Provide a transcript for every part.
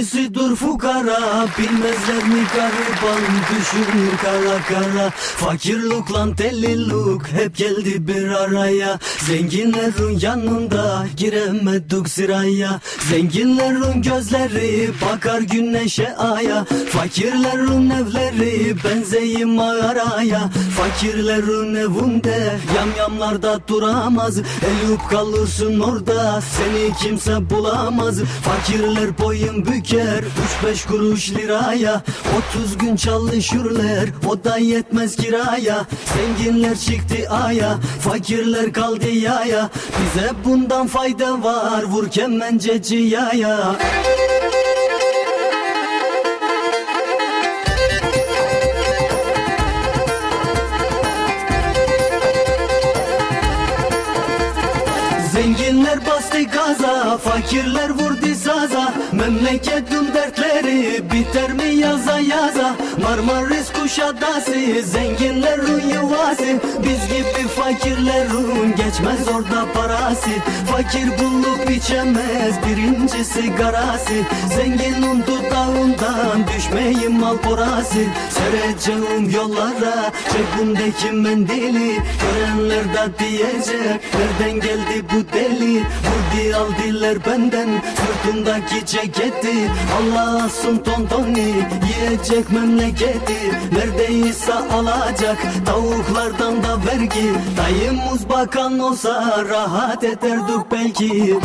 is it fukara Bilmezler mi gariban? Düşünür kara kara Fakirlik delilik hep geldi bir araya. Zenginlerin yanında giremedik sıraya. Zenginlerin gözleri bakar güneşe aya. Fakirlerin evleri benzeyim mağaraya Fakirlerin evinde yamyamlarda duramaz. Elüp kalırsın orada seni kimse bulamaz. Fakirler boyun büker üç beş kuruş liraya. Otuz gün çalışırlar o da yetmez kiraya. Zenginler çıktı aya fakirler kaldı yaya. Bize bundan fayda var vur kemenceci yaya Zenginler bastı gaza, fakirler vurdu saza Memleketin dertleri biter mi yaza yaza? Marmaris Kuşadası, zenginlerin yuvası. Biz gibi fakirlerin geçmez orada parası. Fakir bulup içemez birinci sigarası Zenginin dudağından düşmeyin mal porası. Sereceğim yollara cebimdeki mendili. Görenler de diyecek nereden geldi bu deli? Vurdu aldılar benden sırtımdaki ceketi Allah alsın tontoni yiyecek memleketi. Neredeyse alacak tavuklardan da vergi. Dayımız bakan olsa rahat ederdik belki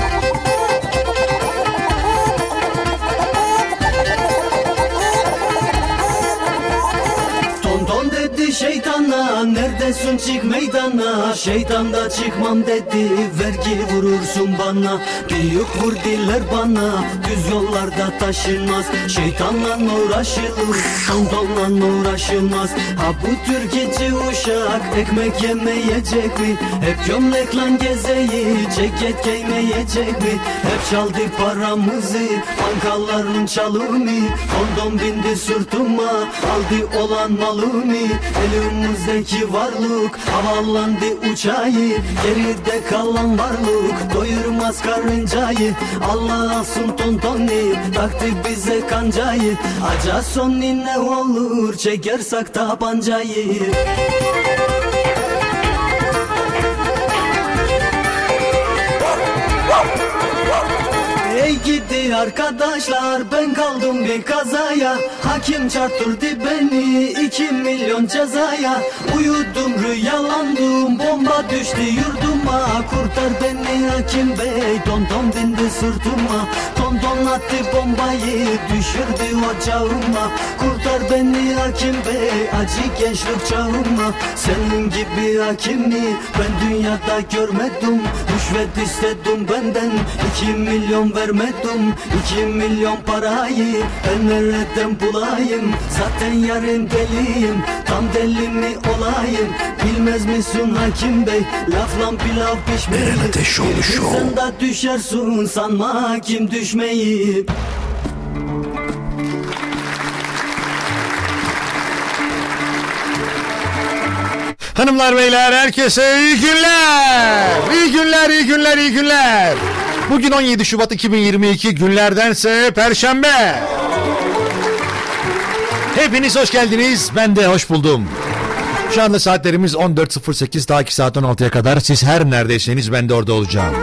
Şeytana Neredesin? Çık meydana. Şeytan da çıkmam dedi Vergi vurursun bana. Büyük vurdiler bana Düz yollarda taşınmaz. Şeytanla uğraşılır Tontonla uğraşılmaz. Ha bu Türkici uşak Ekmek yemeyecek mi? Hep gömlekle gezeyi Ceket giymeyecek mi? Hep çaldı paramızı Bankaların çalımı. Kondom bindi sırtıma Aldı olan malımı Elimizdeki varlık Havalandı uçayı Geride kalan varlık Doyurmaz karıncayı. Allah alsın tontoni Taktı bize kancayı. Aca sonni ne olur Çekersek tabancayı Gidi arkadaşlar. Ben kaldım bir kazaya. Hakim çarptırdı beni iki milyon cezaya. Uyudum rüyalandım bomba düştü yurduma. Kurtar beni hakim bey tonton bindi sırtıma. Tonton attı bombayı düşürdü ocağıma Kurtar beni hakim bey acı gençlik çağıma. Senin gibi hakimi ben dünyada görmedim. Rüşvet istedim benden iki milyon vermedim iki milyon parayı ben nereden bulayım Zaten yarın deliyim tam deli mi olayım Bilmez misin hakim bey laflan pilav pişmeli. Sen de düşersin sanma hakim düşmeyi Hanımlar beyler herkese iyi günler. İyi günler, iyi günler, iyi günler. Bugün 17 Şubat 2022 günlerdense Perşembe. Hepiniz hoş geldiniz. Ben de hoş buldum. Şu anda saatlerimiz 14.08 daha 2 saat 16'ya kadar. Siz her neredeyseniz ben de orada olacağım.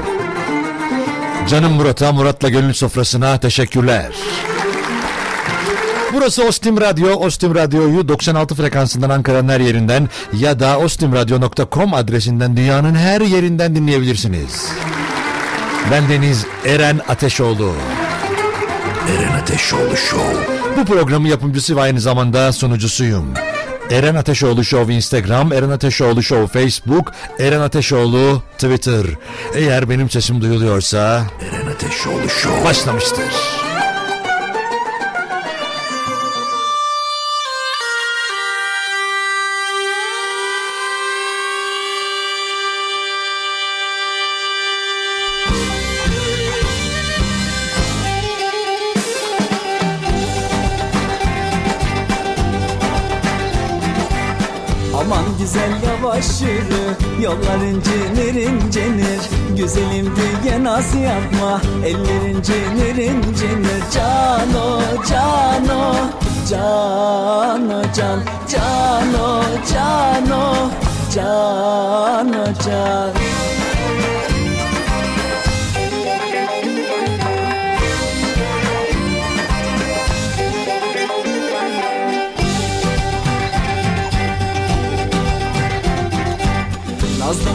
Canım Murat'a, Murat'la gönül sofrasına teşekkürler. Burası Ostim Radyo. Ostim Radyo'yu 96 frekansından Ankara'nın her yerinden ya da ostimradyo.com adresinden dünyanın her yerinden dinleyebilirsiniz. Ben Deniz Eren Ateşoğlu. Eren Ateşoğlu Show. Bu programın yapımcısı ve aynı zamanda sunucusuyum. Eren Ateşoğlu Show Instagram, Eren Ateşoğlu Show Facebook, Eren Ateşoğlu Twitter. Eğer benim sesim duyuluyorsa Eren Ateşoğlu Show. başlamıştır. Yürü Yolların cinir incinir. Güzelim diye naz yapma. Ellerin cinir incinir. Cano cano Cano can Cano cano Cano can Nazlım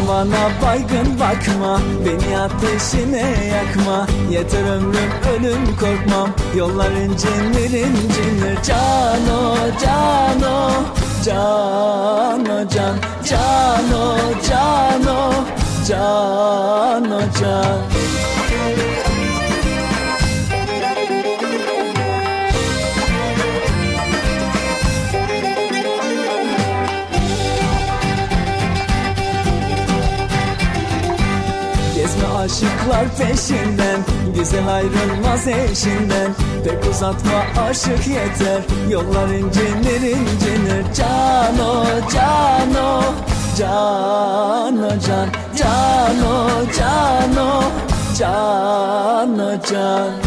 bana baygın bakma. Beni ateşine yakma. Yeter ömrüm ölüm korkmam. Yolların cinir incinir Cano cano Cano can Cano cano Cano can. Gezme aşıklar peşinden Güzel ayrılmaz eşinden. Pek uzatma aşık yeter Yolların cinir incinir. Cano cano Cano can Cano cano Cano can Nazlım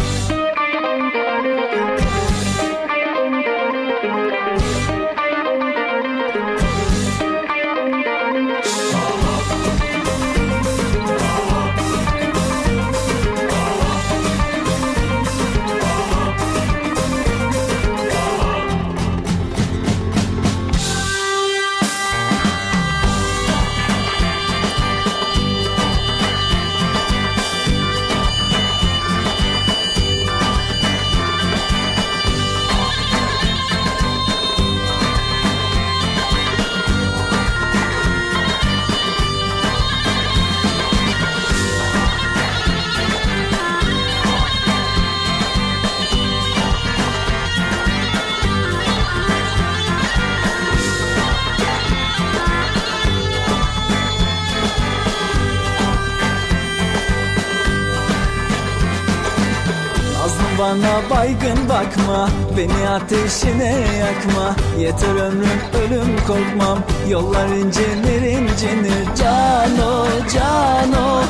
bakma Beni ateşine yakma. Yeter ömrüm ölüm korkmam. Yollar incinir incinir. Cano cano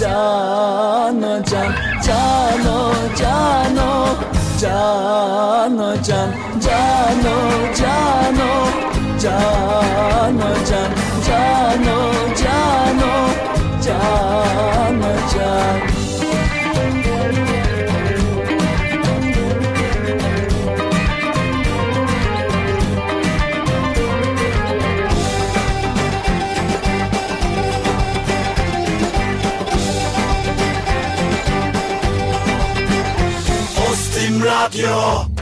Cano can Cano cano Cano can Cano cano Cano can. Cano cano Cano can Ostim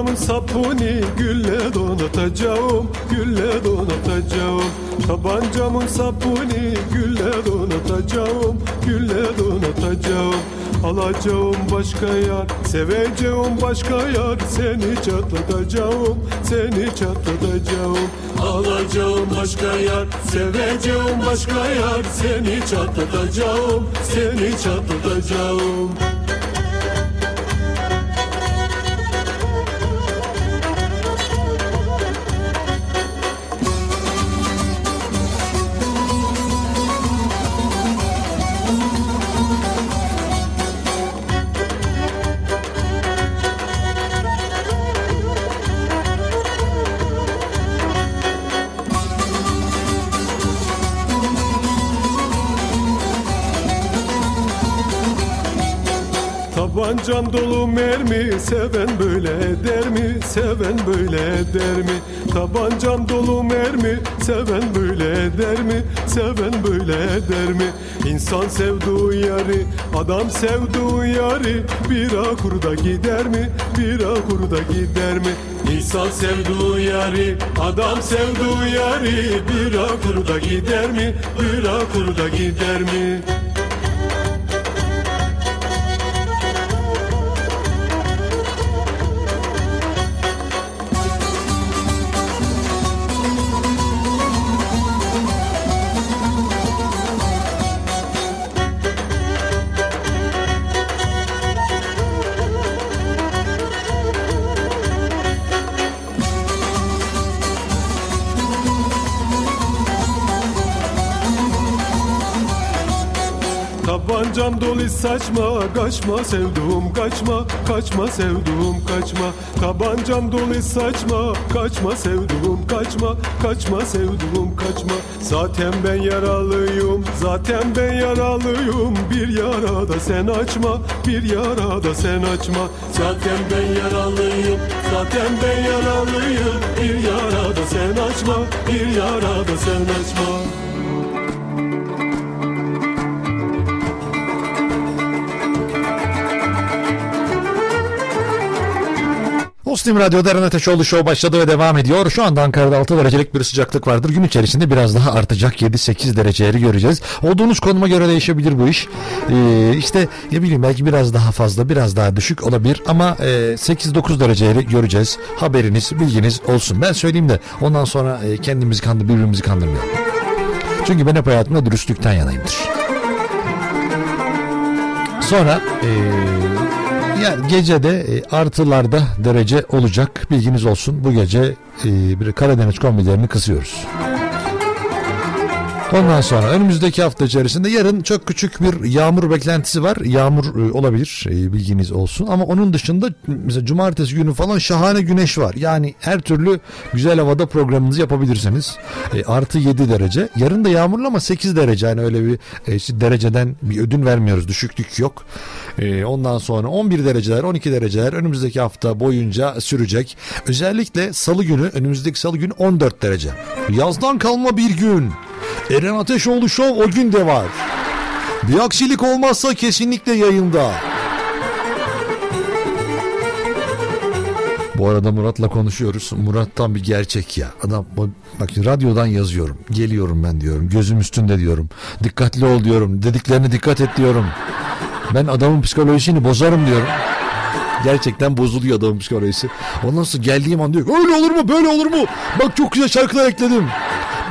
Tabancamın sapını gülle donatacağım, gülle donatacağım. Tabancamın sapını gülle donatacağım, gülle donatacağım. Alacağım başka yar, seveceğim başka yar. Seni çatlatacağım, seni çatlatacağım. Alacağım başka yar, seveceğim başka yar. Seni çatlatacağım, seni çatlatacağım. Seven böyle eder mi? Tabancam dolu mermi seven böyle eder mi? Seven böyle eder mi? İnsan sevduğu yari, adam sevduğu yari Bir akurda gider mi? Bir akurda gider mi? İnsan sevduğu yari, adam sevduğu yari Bir akurda gider mi? Bir akurda gider mi? Saçma Kaçma sevduğum kaçma Kaçma sevduğum kaçma. Tabancam dolu saçma Kaçma sevduğum kaçma Kaçma sevduğum kaçma. Zaten ben yaralıyım Zaten ben yaralıyım. Bir yara da sen açma Bir yara da sen açma. Zaten ben yaralıyım Zaten ben yaralıyım. Bir yara da sen açma Bir yara da sen açma Ostim Radyo'da Eren Ateşoğlu Show başladı ve devam ediyor. Şu anda Ankara'da 6 derecelik bir sıcaklık vardır. Gün içerisinde biraz daha artacak 7-8 dereceleri göreceğiz. Olduğunuz konuma göre değişebilir bu iş. Ee, işte ne bileyim belki biraz daha fazla biraz daha düşük olabilir ama e, 8-9 dereceleri göreceğiz. Haberiniz bilginiz olsun. Ben söyleyeyim de ondan sonra e, kendimizi kandır birbirimizi kandırmayalım. Çünkü ben hep hayatımda dürüstlükten yanayımdır. Sonra eee yani gecede e, artılarda derece olacak. Bilginiz olsun. Bu gece e, bir Karadeniz kombilerini kısıyoruz. Ondan sonra önümüzdeki hafta içerisinde yarın çok küçük bir yağmur beklentisi var. Yağmur e, olabilir e, bilginiz olsun. Ama onun dışında mesela cumartesi günü falan şahane güneş var. Yani her türlü güzel havada programınızı yapabilirsiniz. E, artı 7 derece. Yarın da yağmurlu ama 8 derece. Yani öyle bir e, işte dereceden bir ödün vermiyoruz. Düşüklük yok. E, ondan sonra 11 dereceler 12 dereceler önümüzdeki hafta boyunca sürecek. Özellikle salı günü önümüzdeki salı günü 14 derece. Yazdan kalma bir gün. Eren Ateşoğlu Show o gün de var. Bir aksilik olmazsa kesinlikle yayında. Bu arada Murat'la konuşuyoruz. Murat tam bir gerçek ya. Adam bak radyodan yazıyorum. Geliyorum ben diyorum. Gözüm üstünde diyorum. Dikkatli ol diyorum. Dediklerine dikkat et diyorum. Ben adamın psikolojisini bozarım diyorum. Gerçekten bozuluyor adamın psikolojisi. Ondan sonra geldiğim an diyor öyle olur mu böyle olur mu? Bak çok güzel şarkılar ekledim.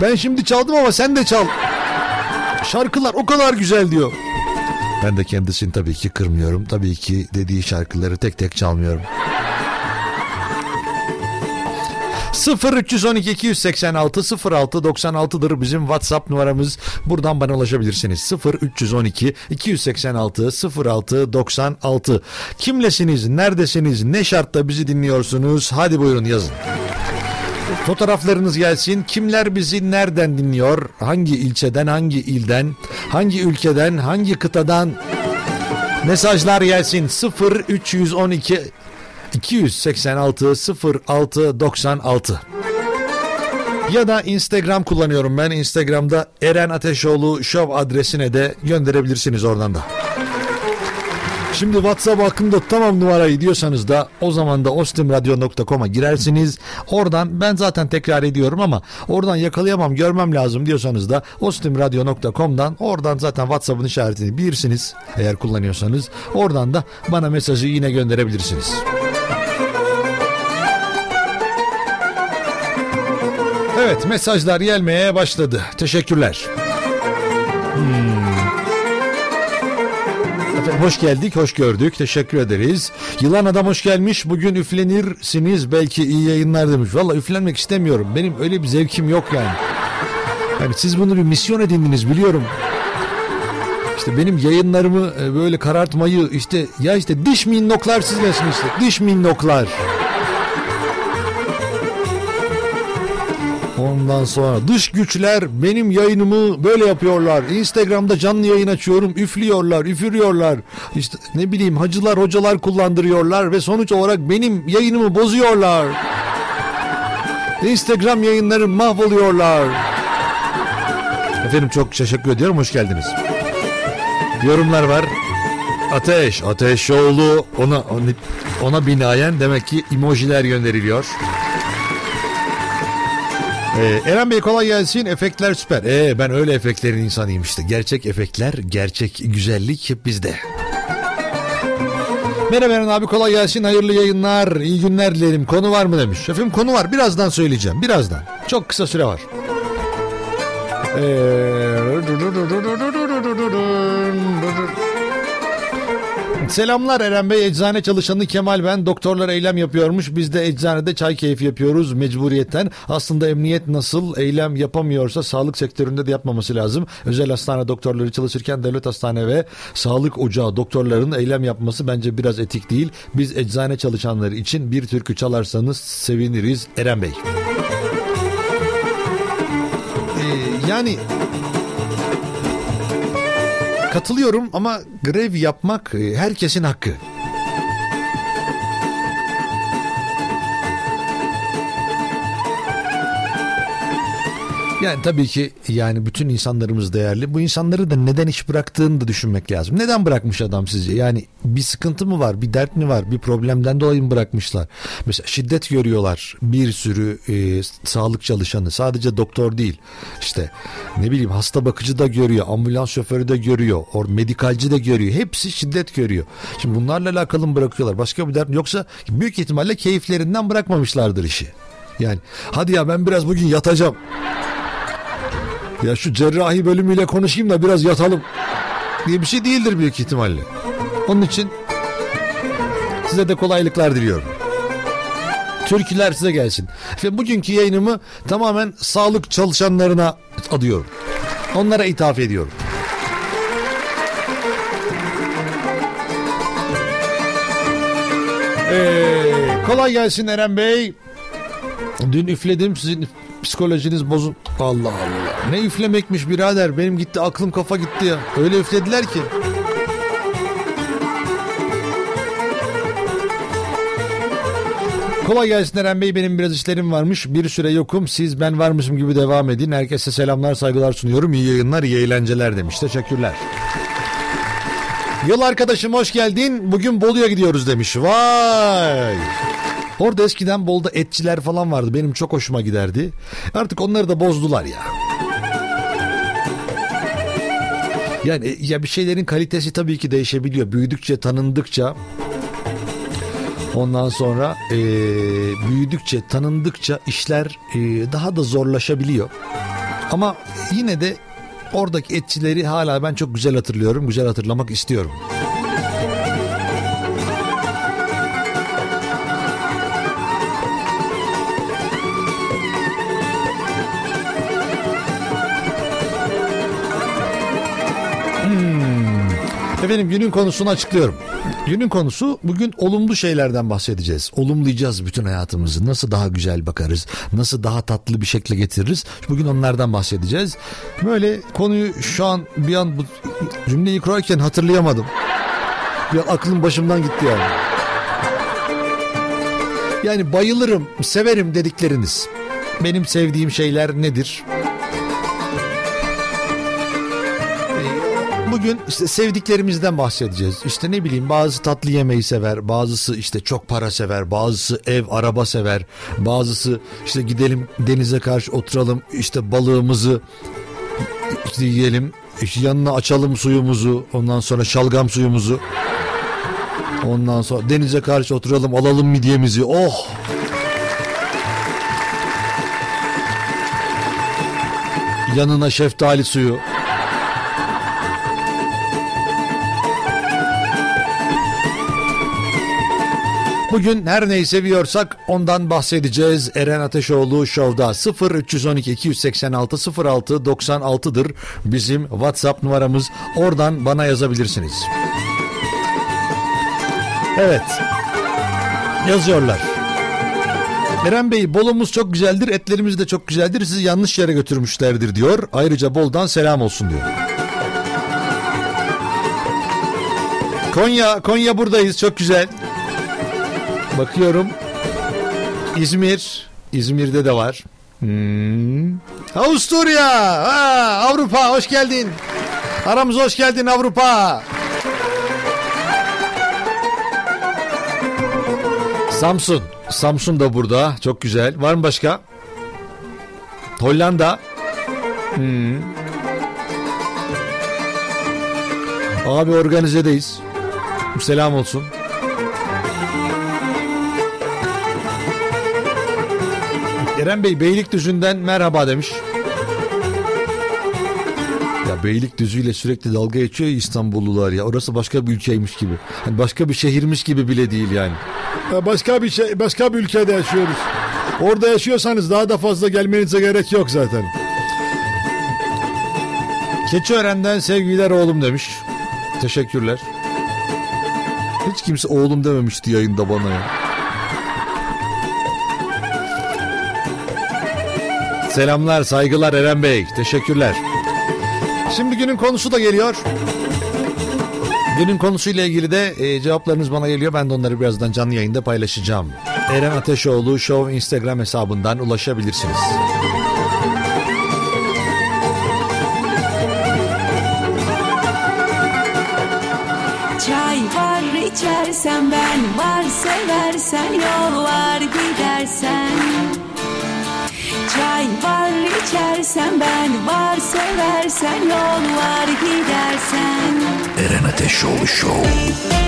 Ben şimdi çaldım ama sen de çal. Şarkılar o kadar güzel diyor. Ben de kendisini tabii ki kırmıyorum. Tabii ki dediği şarkıları tek tek çalmıyorum. 0312 286 06 96'dır bizim WhatsApp numaramız. Buradan bana ulaşabilirsiniz. 0312 286 06 96. Kimlesiniz? Neredesiniz? Ne şartta bizi dinliyorsunuz? Hadi buyurun yazın. Fotoğraflarınız gelsin. Kimler bizi nereden dinliyor? Hangi ilçeden, hangi ilden, hangi ülkeden, hangi kıtadan? Mesajlar gelsin. 0 312 286 06 96 ya da Instagram kullanıyorum ben. Instagram'da Eren Ateşoğlu Show adresine de gönderebilirsiniz oradan da. Şimdi WhatsApp hakkında tamam numarayı diyorsanız da o zaman da ostimradyo.com'a girersiniz. Oradan ben zaten tekrar ediyorum ama oradan yakalayamam görmem lazım diyorsanız da ostimradyo.com'dan oradan zaten WhatsApp'ın işaretini bilirsiniz eğer kullanıyorsanız. Oradan da bana mesajı yine gönderebilirsiniz. Evet mesajlar gelmeye başladı. Teşekkürler. Hmm. Efendim hoş geldik, hoş gördük. Teşekkür ederiz. Yılan adam hoş gelmiş. Bugün üflenirsiniz. Belki iyi yayınlar demiş. Valla üflenmek istemiyorum. Benim öyle bir zevkim yok yani. Yani siz bunu bir misyon edindiniz biliyorum. İşte benim yayınlarımı böyle karartmayı işte ya işte diş minnoklar sizlesin işte. Diş minnoklar. Ondan sonra dış güçler benim yayınımı böyle yapıyorlar. Instagram'da canlı yayın açıyorum. Üflüyorlar, üfürüyorlar. İşte ne bileyim hacılar, hocalar kullandırıyorlar ve sonuç olarak benim yayınımı bozuyorlar. Instagram yayınları mahvoluyorlar. Efendim çok teşekkür ediyorum. Hoş geldiniz. Yorumlar var. Ateş, Ateşoğlu ona ona, binaen demek ki emojiler gönderiliyor. Ee, Eren Bey kolay gelsin. Efektler süper. Ee, ben öyle efektlerin insanıyım işte. Gerçek efektler, gerçek güzellik hep bizde. Merhaba Eren abi kolay gelsin. Hayırlı yayınlar, iyi günler dilerim. Konu var mı demiş. Şefim konu var. Birazdan söyleyeceğim. Birazdan. Çok kısa süre var. Ee... Selamlar Eren Bey. Eczane çalışanı Kemal ben. Doktorlar eylem yapıyormuş. Biz de eczanede çay keyfi yapıyoruz mecburiyetten. Aslında emniyet nasıl eylem yapamıyorsa sağlık sektöründe de yapmaması lazım. Özel hastane doktorları çalışırken devlet hastane ve sağlık ocağı doktorların eylem yapması bence biraz etik değil. Biz eczane çalışanları için bir türkü çalarsanız seviniriz Eren Bey. Ee, yani Katılıyorum ama grev yapmak e, herkesin hakkı. Yani tabii ki yani bütün insanlarımız değerli. Bu insanları da neden iş bıraktığını da düşünmek lazım. Neden bırakmış adam sizce? Yani bir sıkıntı mı var? Bir dert mi var? Bir problemden dolayı mı bırakmışlar? Mesela şiddet görüyorlar bir sürü e, sağlık çalışanı. Sadece doktor değil. İşte ne bileyim hasta bakıcı da görüyor. Ambulans şoförü de görüyor. Or medikalci de görüyor. Hepsi şiddet görüyor. Şimdi bunlarla alakalı mı bırakıyorlar? Başka bir dert yoksa büyük ihtimalle keyiflerinden bırakmamışlardır işi. Yani hadi ya ben biraz bugün yatacağım. Ya şu cerrahi bölümüyle konuşayım da biraz yatalım diye bir şey değildir büyük ihtimalle. Onun için size de kolaylıklar diliyorum. Türküler size gelsin. Ve bugünkü yayınımı tamamen sağlık çalışanlarına adıyorum. Onlara ithaf ediyorum. Ee, kolay gelsin Eren Bey. Dün üfledim sizin psikolojiniz bozun. Allah Allah. Ne üflemekmiş birader. Benim gitti aklım kafa gitti ya. Öyle üflediler ki. Kolay gelsin Eren Bey. Benim biraz işlerim varmış. Bir süre yokum. Siz ben varmışım gibi devam edin. Herkese selamlar saygılar sunuyorum. İyi yayınlar iyi eğlenceler demiş. Teşekkürler. Yol arkadaşım hoş geldin. Bugün Bolu'ya gidiyoruz demiş. Vay. Orada eskiden Bolu'da etçiler falan vardı. Benim çok hoşuma giderdi. Artık onları da bozdular ya. Yani e, ya bir şeylerin kalitesi tabii ki değişebiliyor. Büyüdükçe, tanındıkça ondan sonra e, büyüdükçe, tanındıkça işler e, daha da zorlaşabiliyor. Ama yine de oradaki etçileri hala ben çok güzel hatırlıyorum. Güzel hatırlamak istiyorum. Efendim günün konusunu açıklıyorum. Günün konusu bugün olumlu şeylerden bahsedeceğiz. Olumlayacağız bütün hayatımızı. Nasıl daha güzel bakarız? Nasıl daha tatlı bir şekilde getiririz? Bugün onlardan bahsedeceğiz. Böyle konuyu şu an bir an bu cümleyi kurarken hatırlayamadım. Bir aklım başımdan gitti yani. Yani bayılırım, severim dedikleriniz. Benim sevdiğim şeyler nedir? Bugün işte sevdiklerimizden bahsedeceğiz. İşte ne bileyim bazı tatlı yemeği sever, bazısı işte çok para sever, bazısı ev, araba sever, bazısı işte gidelim denize karşı oturalım, işte balığımızı işte yiyelim, işte yanına açalım suyumuzu, ondan sonra şalgam suyumuzu. Ondan sonra denize karşı oturalım, alalım midyemizi. Oh! Yanına şeftali suyu. Bugün her neyi seviyorsak ondan bahsedeceğiz. Eren Ateşoğlu Show'da 0 312 286 06 96'dır bizim WhatsApp numaramız. Oradan bana yazabilirsiniz. Evet. Yazıyorlar. Eren Bey bolumuz çok güzeldir etlerimiz de çok güzeldir sizi yanlış yere götürmüşlerdir diyor. Ayrıca boldan selam olsun diyor. Konya, Konya buradayız çok güzel. Bakıyorum. İzmir, İzmir'de de var. Hmm. Avusturya, ha, Avrupa hoş geldin. Aramıza hoş geldin Avrupa. Samsun. Samsun da burada. Çok güzel. Var mı başka? Hollanda. Hmm. Abi organizedeyiz. Selam olsun. Eren Bey Beylikdüzü'nden merhaba demiş. Ya Beylikdüzü ile sürekli dalga geçiyor İstanbullular ya. Orası başka bir ülkeymiş gibi. Hani başka bir şehirmiş gibi bile değil yani. Ya Başka bir şey, başka bir ülkede yaşıyoruz. Orada yaşıyorsanız daha da fazla gelmenize gerek yok zaten. Keçiören'den sevgiler oğlum demiş. Teşekkürler. Hiç kimse oğlum dememişti yayında bana ya. Selamlar, saygılar Eren Bey. Teşekkürler. Şimdi günün konusu da geliyor. Günün konusuyla ilgili de e, cevaplarınız bana geliyor. Ben de onları birazdan canlı yayında paylaşacağım. Eren Ateşoğlu Show Instagram hesabından ulaşabilirsiniz. Çay var içersen ben var seversen yol var gidersen var içersen ben var seversen yol var gidersen Eren Ateşoğlu Show.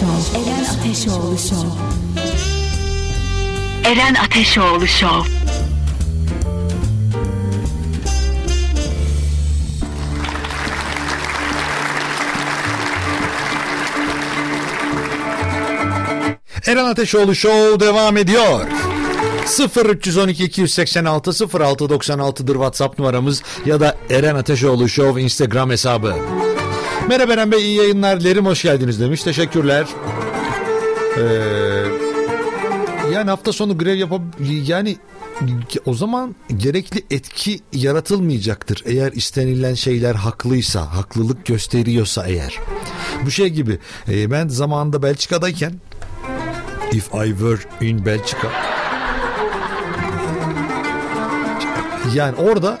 Show. Eren Ateşoğlu Show. Eren Ateşoğlu Show. Eren Ateşoğlu Show devam ediyor. 0312 286 0696'dır WhatsApp numaramız ya da Eren Ateşoğlu Show Instagram hesabı. Merhaba Eren Bey iyi yayınlar dilerim hoş geldiniz demiş teşekkürler. Ee, yani hafta sonu grev yapab yani o zaman gerekli etki yaratılmayacaktır. Eğer istenilen şeyler haklıysa, haklılık gösteriyorsa eğer. Bu şey gibi e, ben zamanında Belçika'dayken If I were in Belçika yani orada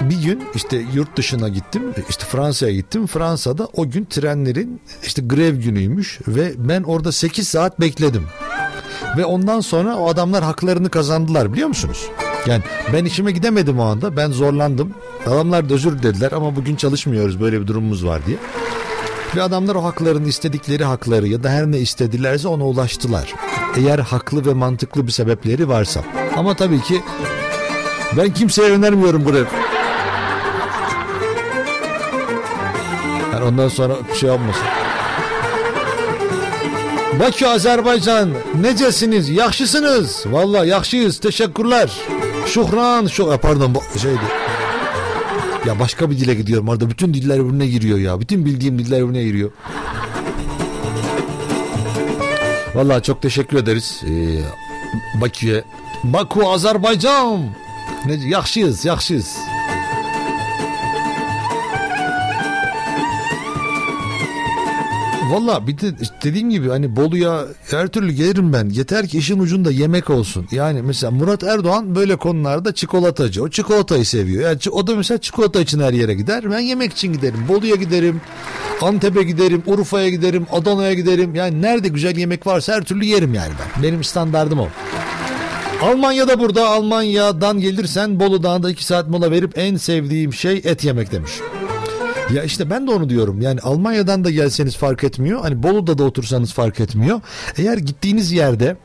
bir gün işte yurt dışına gittim işte Fransa'ya gittim Fransa'da o gün trenlerin işte grev günüymüş ve ben orada 8 saat bekledim ve ondan sonra o adamlar haklarını kazandılar biliyor musunuz? Yani ben işime gidemedim o anda ben zorlandım adamlar da özür dediler ama bugün çalışmıyoruz böyle bir durumumuz var diye. Ve adamlar o haklarını istedikleri hakları ya da her ne istedilerse ona ulaştılar. Eğer haklı ve mantıklı bir sebepleri varsa. Ama tabii ki ben kimseye önermiyorum grev. Yani ondan sonra bir şey olmasın. Bakü Azerbaycan necesiniz? Yakşısınız. Valla yakşıyız. Teşekkürler. Şuhran. Şu, pardon bu şeydi. Ya başka bir dile gidiyorum orada. Bütün diller birbirine giriyor ya. Bütün bildiğim diller birbirine giriyor. Valla çok teşekkür ederiz. Ee, Bakü'ye. Baku Azerbaycan. Ne, yakşıyız yakşıyız. Valla bir de dediğim gibi hani Bolu'ya her türlü gelirim ben. Yeter ki işin ucunda yemek olsun. Yani mesela Murat Erdoğan böyle konularda çikolatacı. O çikolatayı seviyor. Yani o da mesela çikolata için her yere gider. Ben yemek için giderim. Bolu'ya giderim. Antep'e giderim. Urfa'ya giderim. Adana'ya giderim. Yani nerede güzel yemek varsa her türlü yerim yani ben. Benim standardım o. Almanya'da burada Almanya'dan gelirsen Bolu Dağı'nda 2 saat mola verip en sevdiğim şey et yemek demiş. Ya işte ben de onu diyorum. Yani Almanya'dan da gelseniz fark etmiyor. Hani Bolu'da da otursanız fark etmiyor. Eğer gittiğiniz yerde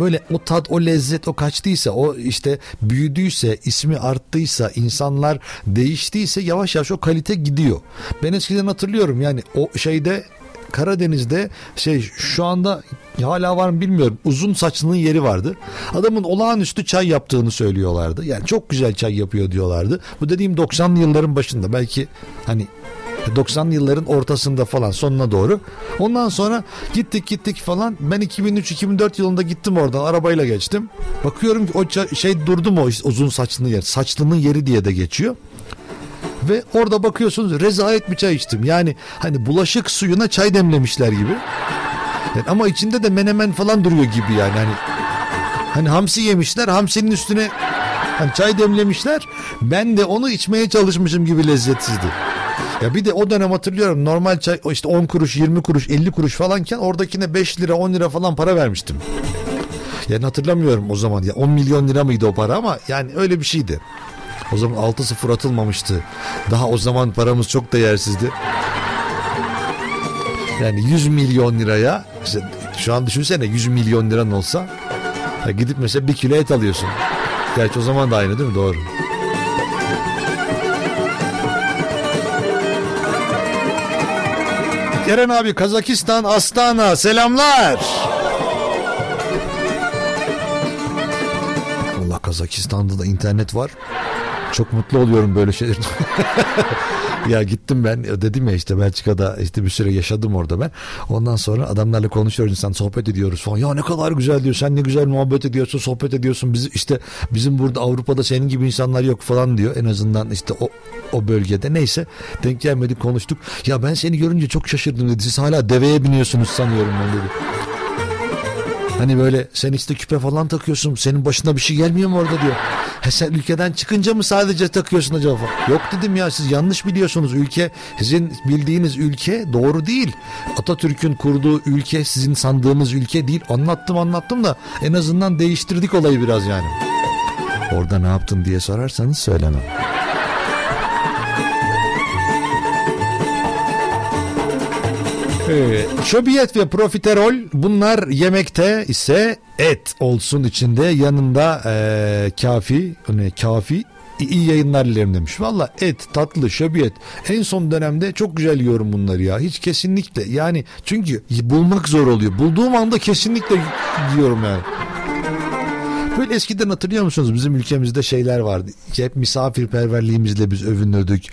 böyle o tat, o lezzet, o kaçtıysa, o işte büyüdüyse, ismi arttıysa, insanlar değiştiyse yavaş yavaş o kalite gidiyor. Ben eskiden hatırlıyorum yani o şeyde Karadeniz'de şey şu anda hala var mı bilmiyorum uzun saçlının yeri vardı. Adamın olağanüstü çay yaptığını söylüyorlardı. Yani çok güzel çay yapıyor diyorlardı. Bu dediğim 90'lı yılların başında belki hani 90'lı yılların ortasında falan sonuna doğru. Ondan sonra gittik gittik falan. Ben 2003-2004 yılında gittim oradan arabayla geçtim. Bakıyorum ki o şey durdu mu o işte uzun saçlının yer. Saçlının yeri diye de geçiyor. Ve orada bakıyorsunuz rezalet bir çay içtim. Yani hani bulaşık suyuna çay demlemişler gibi. Yani ama içinde de menemen falan duruyor gibi yani. Hani, hani hamsi yemişler. Hamsinin üstüne hani çay demlemişler. Ben de onu içmeye çalışmışım gibi lezzetsizdi. Ya bir de o dönem hatırlıyorum normal çay işte 10 kuruş 20 kuruş 50 kuruş falanken oradakine 5 lira 10 lira falan para vermiştim. Yani hatırlamıyorum o zaman ya 10 milyon lira mıydı o para ama yani öyle bir şeydi. O zaman 6-0 atılmamıştı. Daha o zaman paramız çok değersizdi. Yani 100 milyon liraya işte şu an düşünsene 100 milyon liran olsa gidip mesela bir kilo et alıyorsun. Gerçi o zaman da aynı değil mi? Doğru. Eren abi Kazakistan Astana selamlar. Allah Kazakistan'da da internet var. Çok mutlu oluyorum böyle şeyler. ya gittim ben dedim ya işte Belçika'da işte bir süre yaşadım orada ben. Ondan sonra adamlarla konuşuyoruz insan sohbet ediyoruz falan. Ya ne kadar güzel diyor. Sen ne güzel muhabbet ediyorsun, sohbet ediyorsun. Biz işte bizim burada Avrupa'da senin gibi insanlar yok falan diyor. En azından işte o o bölgede neyse denk gelmedik konuştuk. Ya ben seni görünce çok şaşırdım dedi. Siz hala deveye biniyorsunuz sanıyorum ben dedi. Hani böyle sen işte küpe falan takıyorsun. Senin başına bir şey gelmiyor mu orada diyor. He sen ülkeden çıkınca mı sadece takıyorsun acaba? Yok dedim ya siz yanlış biliyorsunuz. Ülke sizin bildiğiniz ülke doğru değil. Atatürk'ün kurduğu ülke sizin sandığınız ülke değil. Anlattım anlattım da en azından değiştirdik olayı biraz yani. Orada ne yaptın diye sorarsanız söylemem. Şöbiyet ve profiterol bunlar yemekte ise et olsun içinde yanında eee, kafi ne kafi iyi yayınlar dilerim demiş. Valla et, tatlı, şöbiyet en son dönemde çok güzel yiyorum bunları ya. Hiç kesinlikle yani çünkü bulmak zor oluyor. Bulduğum anda kesinlikle yiyorum yani. Böyle eskiden hatırlıyor musunuz bizim ülkemizde şeyler vardı. Hep misafirperverliğimizle biz övünürdük.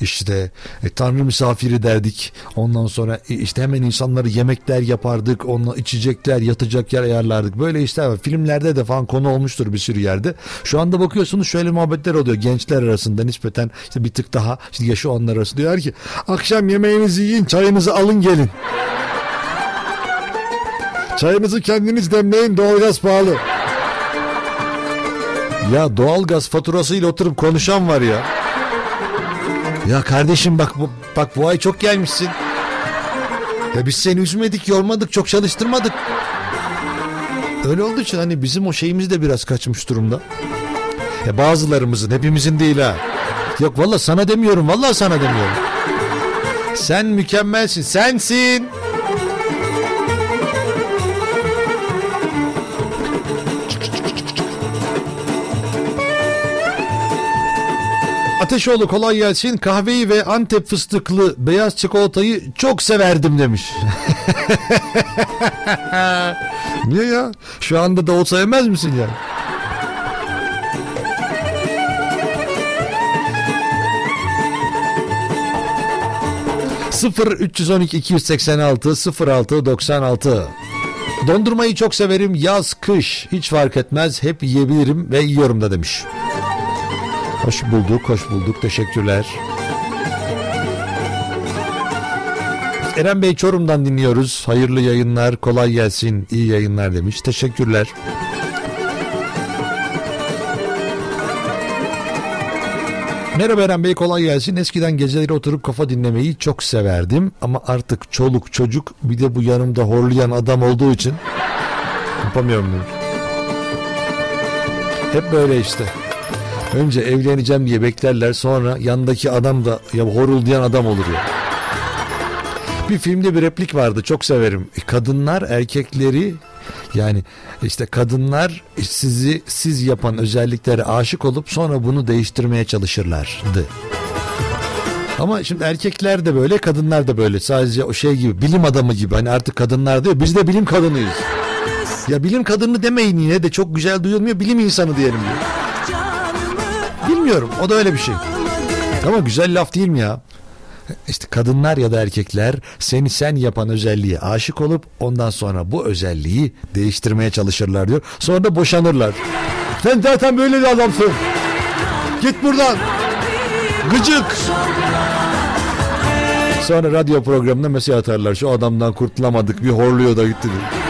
İşte e, tanrı misafiri derdik. Ondan sonra e, işte hemen insanları yemekler yapardık. Onunla içecekler, yatacak yer ayarlardık. Böyle işler var. Filmlerde de falan konu olmuştur bir sürü yerde. Şu anda bakıyorsunuz şöyle muhabbetler oluyor. Gençler arasında nispeten işte bir tık daha işte yaşı onlar arası diyor ki akşam yemeğinizi yiyin, çayınızı alın gelin. Çayınızı kendiniz demleyin doğalgaz pahalı. Ya doğalgaz faturasıyla oturup konuşan var ya. Ya kardeşim bak bu, bak bu ay çok gelmişsin. Ya biz seni üzmedik, yormadık, çok çalıştırmadık. Öyle olduğu için hani bizim o şeyimiz de biraz kaçmış durumda. Ya bazılarımızın, hepimizin değil ha. Yok valla sana demiyorum, valla sana demiyorum. Sen mükemmelsin, sensin. Ateşoğlu kolay gelsin. Kahveyi ve Antep fıstıklı beyaz çikolatayı çok severdim demiş. Niye ya? Şu anda da olsa yemez misin ya? Sıfır 312 286 06 96 Dondurmayı çok severim yaz kış hiç fark etmez hep yiyebilirim ve yiyorum da demiş. Hoş bulduk, hoş bulduk. Teşekkürler. Eren Bey Çorum'dan dinliyoruz. Hayırlı yayınlar, kolay gelsin, iyi yayınlar demiş. Teşekkürler. Merhaba Eren Bey kolay gelsin. Eskiden geceleri oturup kafa dinlemeyi çok severdim. Ama artık çoluk çocuk bir de bu yanımda horlayan adam olduğu için yapamıyorum demiş. Hep böyle işte. Önce evleneceğim diye beklerler sonra yandaki adam da ya horuldayan adam olur ya. Bir filmde bir replik vardı çok severim. Kadınlar erkekleri yani işte kadınlar sizi siz yapan özelliklere aşık olup sonra bunu değiştirmeye çalışırlardı. Ama şimdi erkekler de böyle kadınlar da böyle sadece o şey gibi bilim adamı gibi hani artık kadınlar diyor biz de bilim kadınıyız. Ya bilim kadını demeyin yine de çok güzel duyulmuyor bilim insanı diyelim diyor. Bilmiyorum o da öyle bir şey. Ama güzel laf değil mi ya? İşte kadınlar ya da erkekler seni sen yapan özelliğe aşık olup ondan sonra bu özelliği değiştirmeye çalışırlar diyor. Sonra da boşanırlar. Sen zaten böyle bir adamsın. Git buradan. Gıcık. Sonra radyo programında mesaj atarlar. Şu adamdan kurtulamadık bir horluyor da gitti diyor.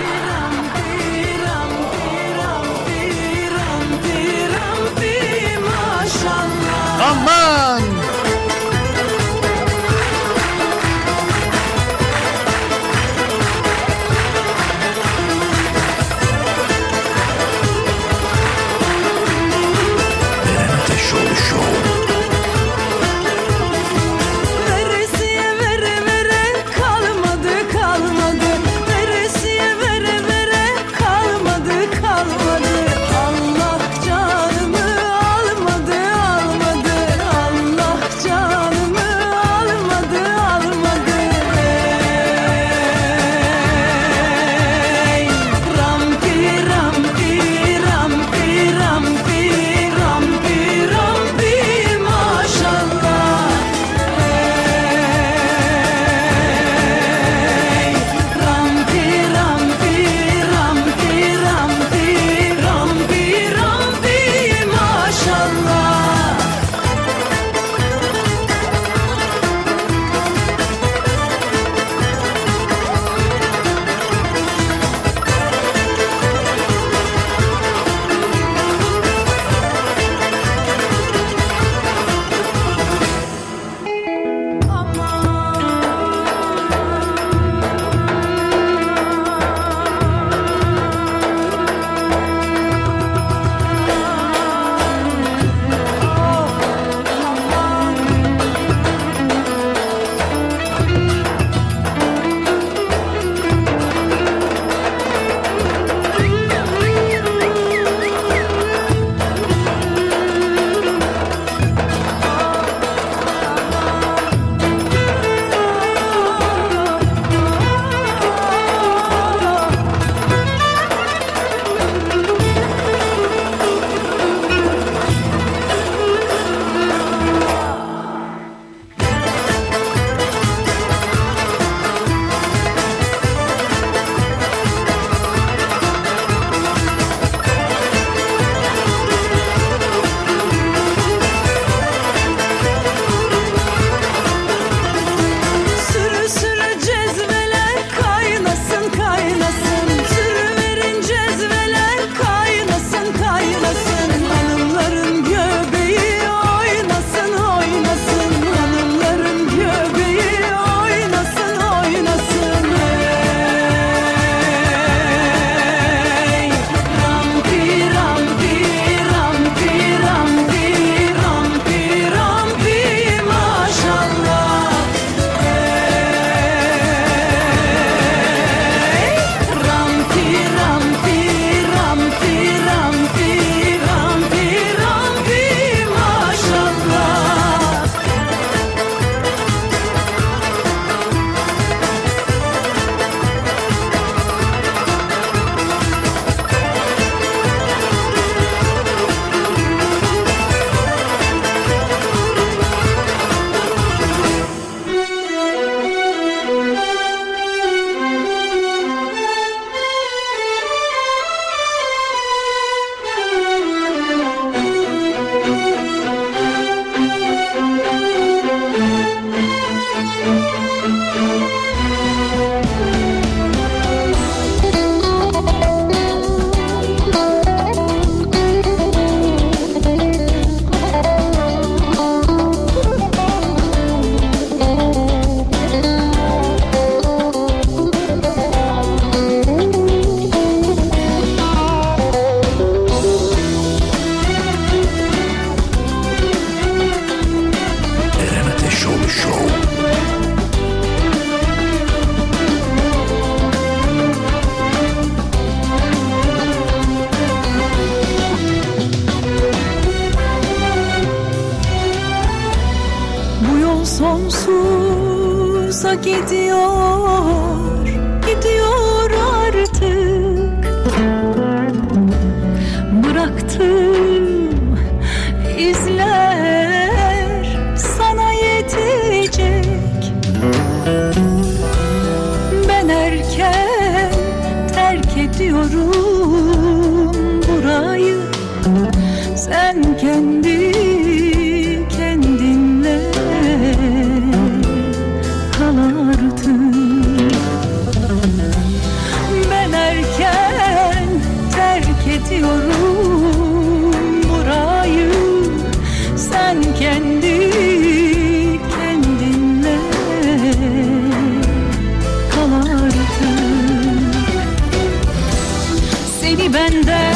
Seni benden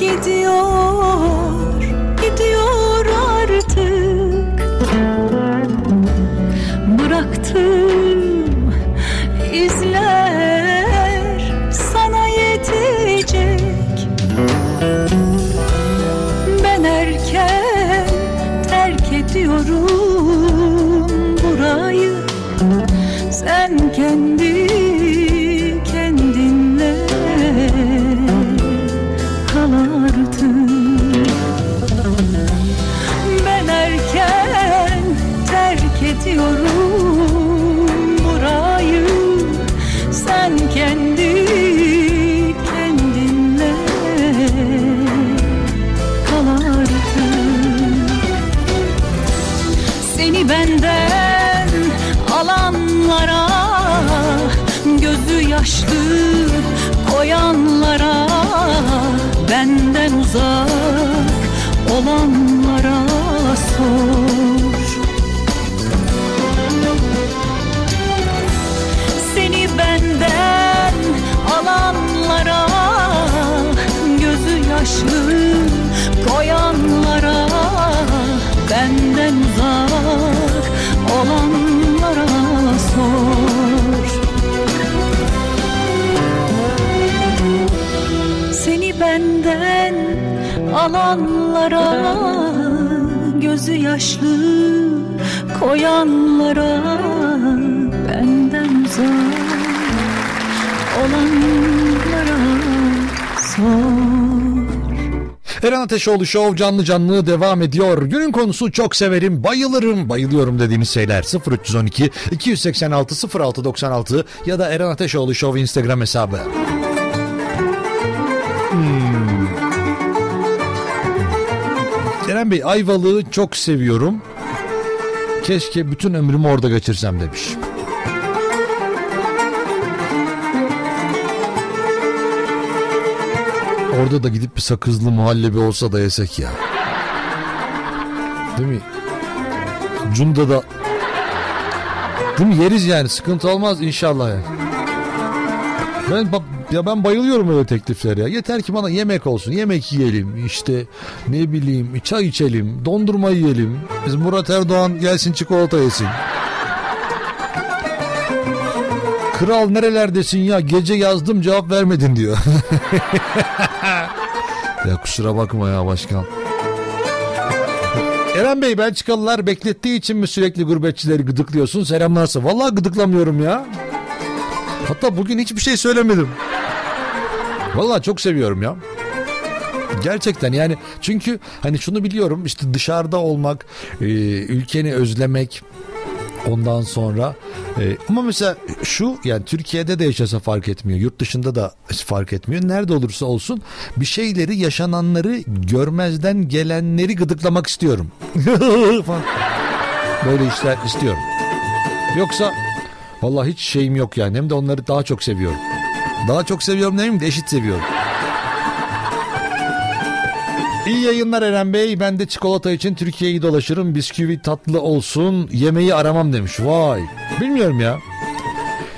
के alanlara Gözü yaşlı koyanlara Benden uzak olanlara sor Eren Ateşoğlu Show canlı canlı devam ediyor. Günün konusu çok severim, bayılırım, bayılıyorum dediğiniz şeyler 0312 286 0696 ya da Eren Ateşoğlu Show Instagram hesabı. Eren Bey Ayvalık'ı çok seviyorum. Keşke bütün ömrümü orada geçirsem demiş. Orada da gidip bir sakızlı muhallebi olsa da yesek ya. Değil mi? Cunda da Değil mi? Yeriz yani. Sıkıntı olmaz inşallah yani. Ben ba- ya ben bayılıyorum öyle tekliflere ya. Yeter ki bana yemek olsun. Yemek yiyelim. işte ne bileyim çay içelim. Dondurma yiyelim. Biz Murat Erdoğan gelsin çikolata yesin. Kral nerelerdesin ya? Gece yazdım cevap vermedin diyor. ya kusura bakma ya başkan. Eren Bey Belçikalılar beklettiği için mi sürekli gurbetçileri gıdıklıyorsun? Selamlarsa. Vallahi gıdıklamıyorum ya. Hatta bugün hiçbir şey söylemedim. Vallahi çok seviyorum ya. Gerçekten yani çünkü hani şunu biliyorum işte dışarıda olmak, e, ülkeni özlemek, Ondan sonra e, ama mesela şu yani Türkiye'de de yaşasa fark etmiyor. Yurt dışında da fark etmiyor. Nerede olursa olsun bir şeyleri yaşananları görmezden gelenleri gıdıklamak istiyorum. Böyle işler istiyorum. Yoksa vallahi hiç şeyim yok yani. Hem de onları daha çok seviyorum. Daha çok seviyorum demeyeyim de eşit seviyorum. İyi yayınlar Eren Bey. Ben de çikolata için Türkiye'yi dolaşırım. Bisküvi tatlı olsun. Yemeği aramam demiş. Vay. Bilmiyorum ya.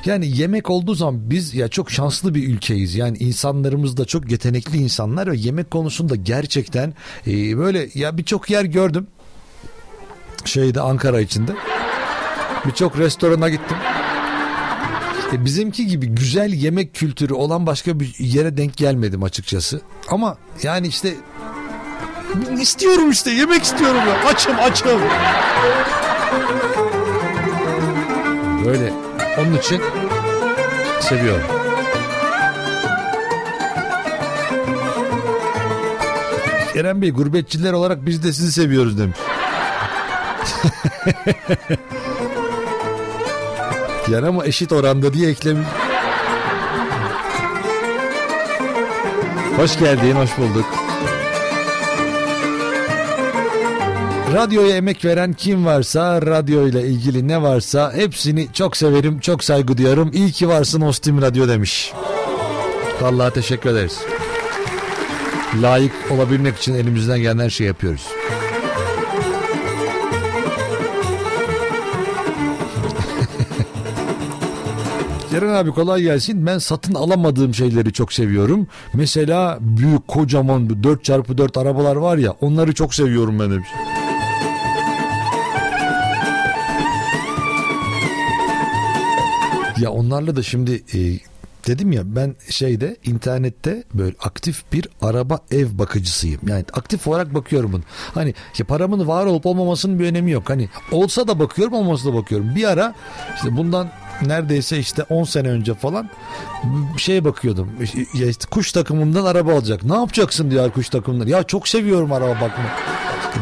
Yani yemek olduğu zaman biz ya çok şanslı bir ülkeyiz. Yani insanlarımız da çok yetenekli insanlar ve yemek konusunda gerçekten e, böyle ya birçok yer gördüm. Şeyde Ankara içinde. Birçok restorana gittim. E, bizimki gibi güzel yemek kültürü olan başka bir yere denk gelmedim açıkçası. Ama yani işte istiyorum işte yemek istiyorum ya. Açım açım. Böyle onun için seviyorum. Eren Bey gurbetçiler olarak biz de sizi seviyoruz demiş. Yani ama eşit oranda diye eklemiş. Hoş geldin, hoş bulduk. Radyoya emek veren kim varsa, radyo ile ilgili ne varsa hepsini çok severim, çok saygı duyarım. İyi ki varsın Ostim Radyo demiş. Vallahi teşekkür ederiz. Layık olabilmek için elimizden gelen her şeyi yapıyoruz. Ceren abi kolay gelsin. Ben satın alamadığım şeyleri çok seviyorum. Mesela büyük kocaman 4x4 arabalar var ya onları çok seviyorum ben demiş. Ya onlarla da şimdi e, dedim ya ben şeyde internette böyle aktif bir araba ev bakıcısıyım. Yani aktif olarak bakıyorum bunu. Hani ya paramın var olup olmamasının bir önemi yok. Hani olsa da bakıyorum olmasa da bakıyorum. Bir ara işte bundan neredeyse işte 10 sene önce falan şeye bakıyordum. İşte kuş takımından araba alacak. Ne yapacaksın diyor kuş takımından. Ya çok seviyorum araba bakmayı.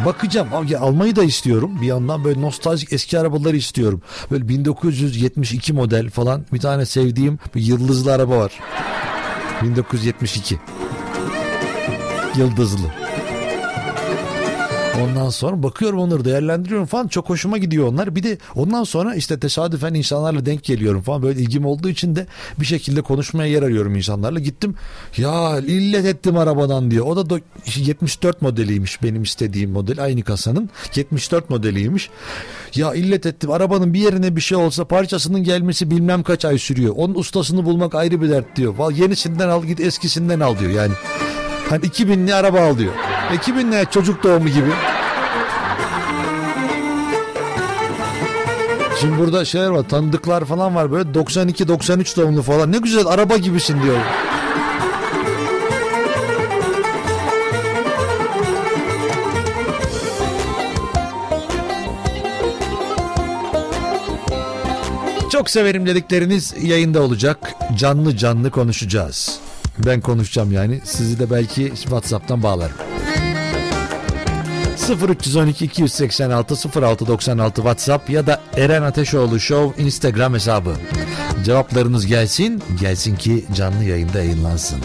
Bakacağım. Ya almayı da istiyorum. Bir yandan böyle nostaljik eski arabaları istiyorum. Böyle 1972 model falan bir tane sevdiğim bir yıldızlı araba var. 1972. Yıldızlı. Ondan sonra bakıyorum onları değerlendiriyorum falan çok hoşuma gidiyor onlar. Bir de ondan sonra işte tesadüfen insanlarla denk geliyorum falan böyle ilgim olduğu için de bir şekilde konuşmaya yer arıyorum insanlarla. Gittim ya illet ettim arabadan diyor. O da do- 74 modeliymiş benim istediğim model aynı kasanın 74 modeliymiş. Ya illet ettim arabanın bir yerine bir şey olsa parçasının gelmesi bilmem kaç ay sürüyor. Onun ustasını bulmak ayrı bir dert diyor. Val yenisinden al git eskisinden al diyor yani. Hani 2000'li araba al diyor. 2000'li çocuk doğumu gibi. Şimdi burada şeyler var tanıdıklar falan var böyle 92-93 doğumlu falan ne güzel araba gibisin diyor. Çok severim dedikleriniz yayında olacak. Canlı canlı konuşacağız. Ben konuşacağım yani. Sizi de belki WhatsApp'tan bağlarım. 0312 286 0696 WhatsApp ya da Eren Ateşoğlu Show Instagram hesabı. Cevaplarınız gelsin, gelsin ki canlı yayında yayınlansın.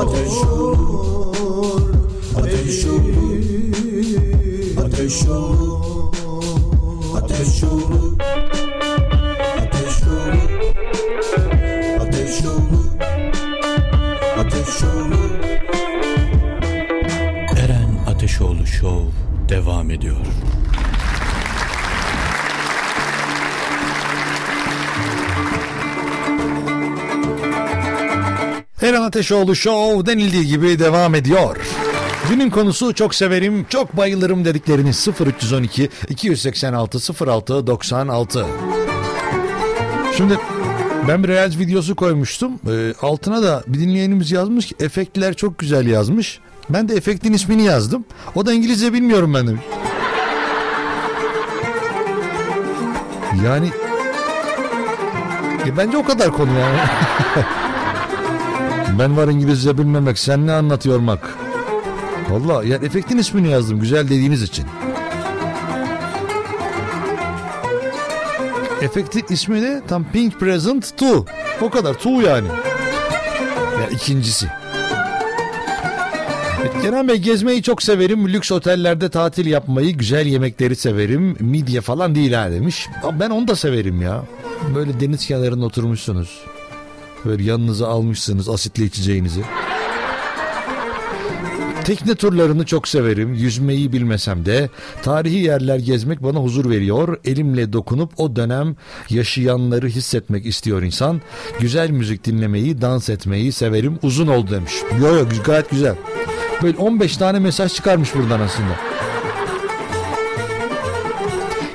ateş olur Ateş olur Ateş olur Ateş olur Ateş olur Ateş olur Ateş olur Eren Ateşoğlu Show devam ediyor. Eren Ateşoğlu Show denildiği gibi devam ediyor. Günün konusu çok severim, çok bayılırım dedikleriniz 0312 286 06 96. Şimdi ben bir Reels videosu koymuştum. E, altına da bir dinleyenimiz yazmış ki efektler çok güzel yazmış. Ben de efektin ismini yazdım. O da İngilizce bilmiyorum ben demiş. Yani e, bence o kadar konu yani. ben var İngilizce bilmemek, sen ne anlatıyormak. Valla yani efektin ismini yazdım güzel dediğiniz için. Efektin ismi de tam Pink Present 2. O kadar 2 yani. Yani ikincisi. Kenan Bey gezmeyi çok severim. Lüks otellerde tatil yapmayı, güzel yemekleri severim. Midye falan değil ha demiş. Ben onu da severim ya. Böyle deniz kenarında oturmuşsunuz. Böyle yanınıza almışsınız asitli içeceğinizi. Tekne turlarını çok severim. Yüzmeyi bilmesem de tarihi yerler gezmek bana huzur veriyor. Elimle dokunup o dönem yaşayanları hissetmek istiyor insan. Güzel müzik dinlemeyi, dans etmeyi severim. Uzun oldu demiş. Yo yo gayet güzel. Böyle 15 tane mesaj çıkarmış buradan aslında.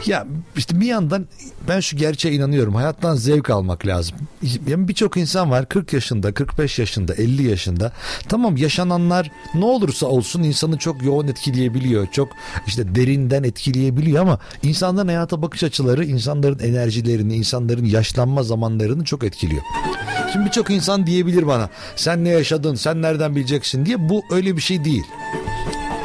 Ya işte bir yandan ben şu gerçeğe inanıyorum. Hayattan zevk almak lazım. Yani birçok insan var 40 yaşında, 45 yaşında, 50 yaşında. Tamam yaşananlar ne olursa olsun insanı çok yoğun etkileyebiliyor. Çok işte derinden etkileyebiliyor ama insanların hayata bakış açıları, insanların enerjilerini, insanların yaşlanma zamanlarını çok etkiliyor. Şimdi birçok insan diyebilir bana sen ne yaşadın, sen nereden bileceksin diye bu öyle bir şey değil.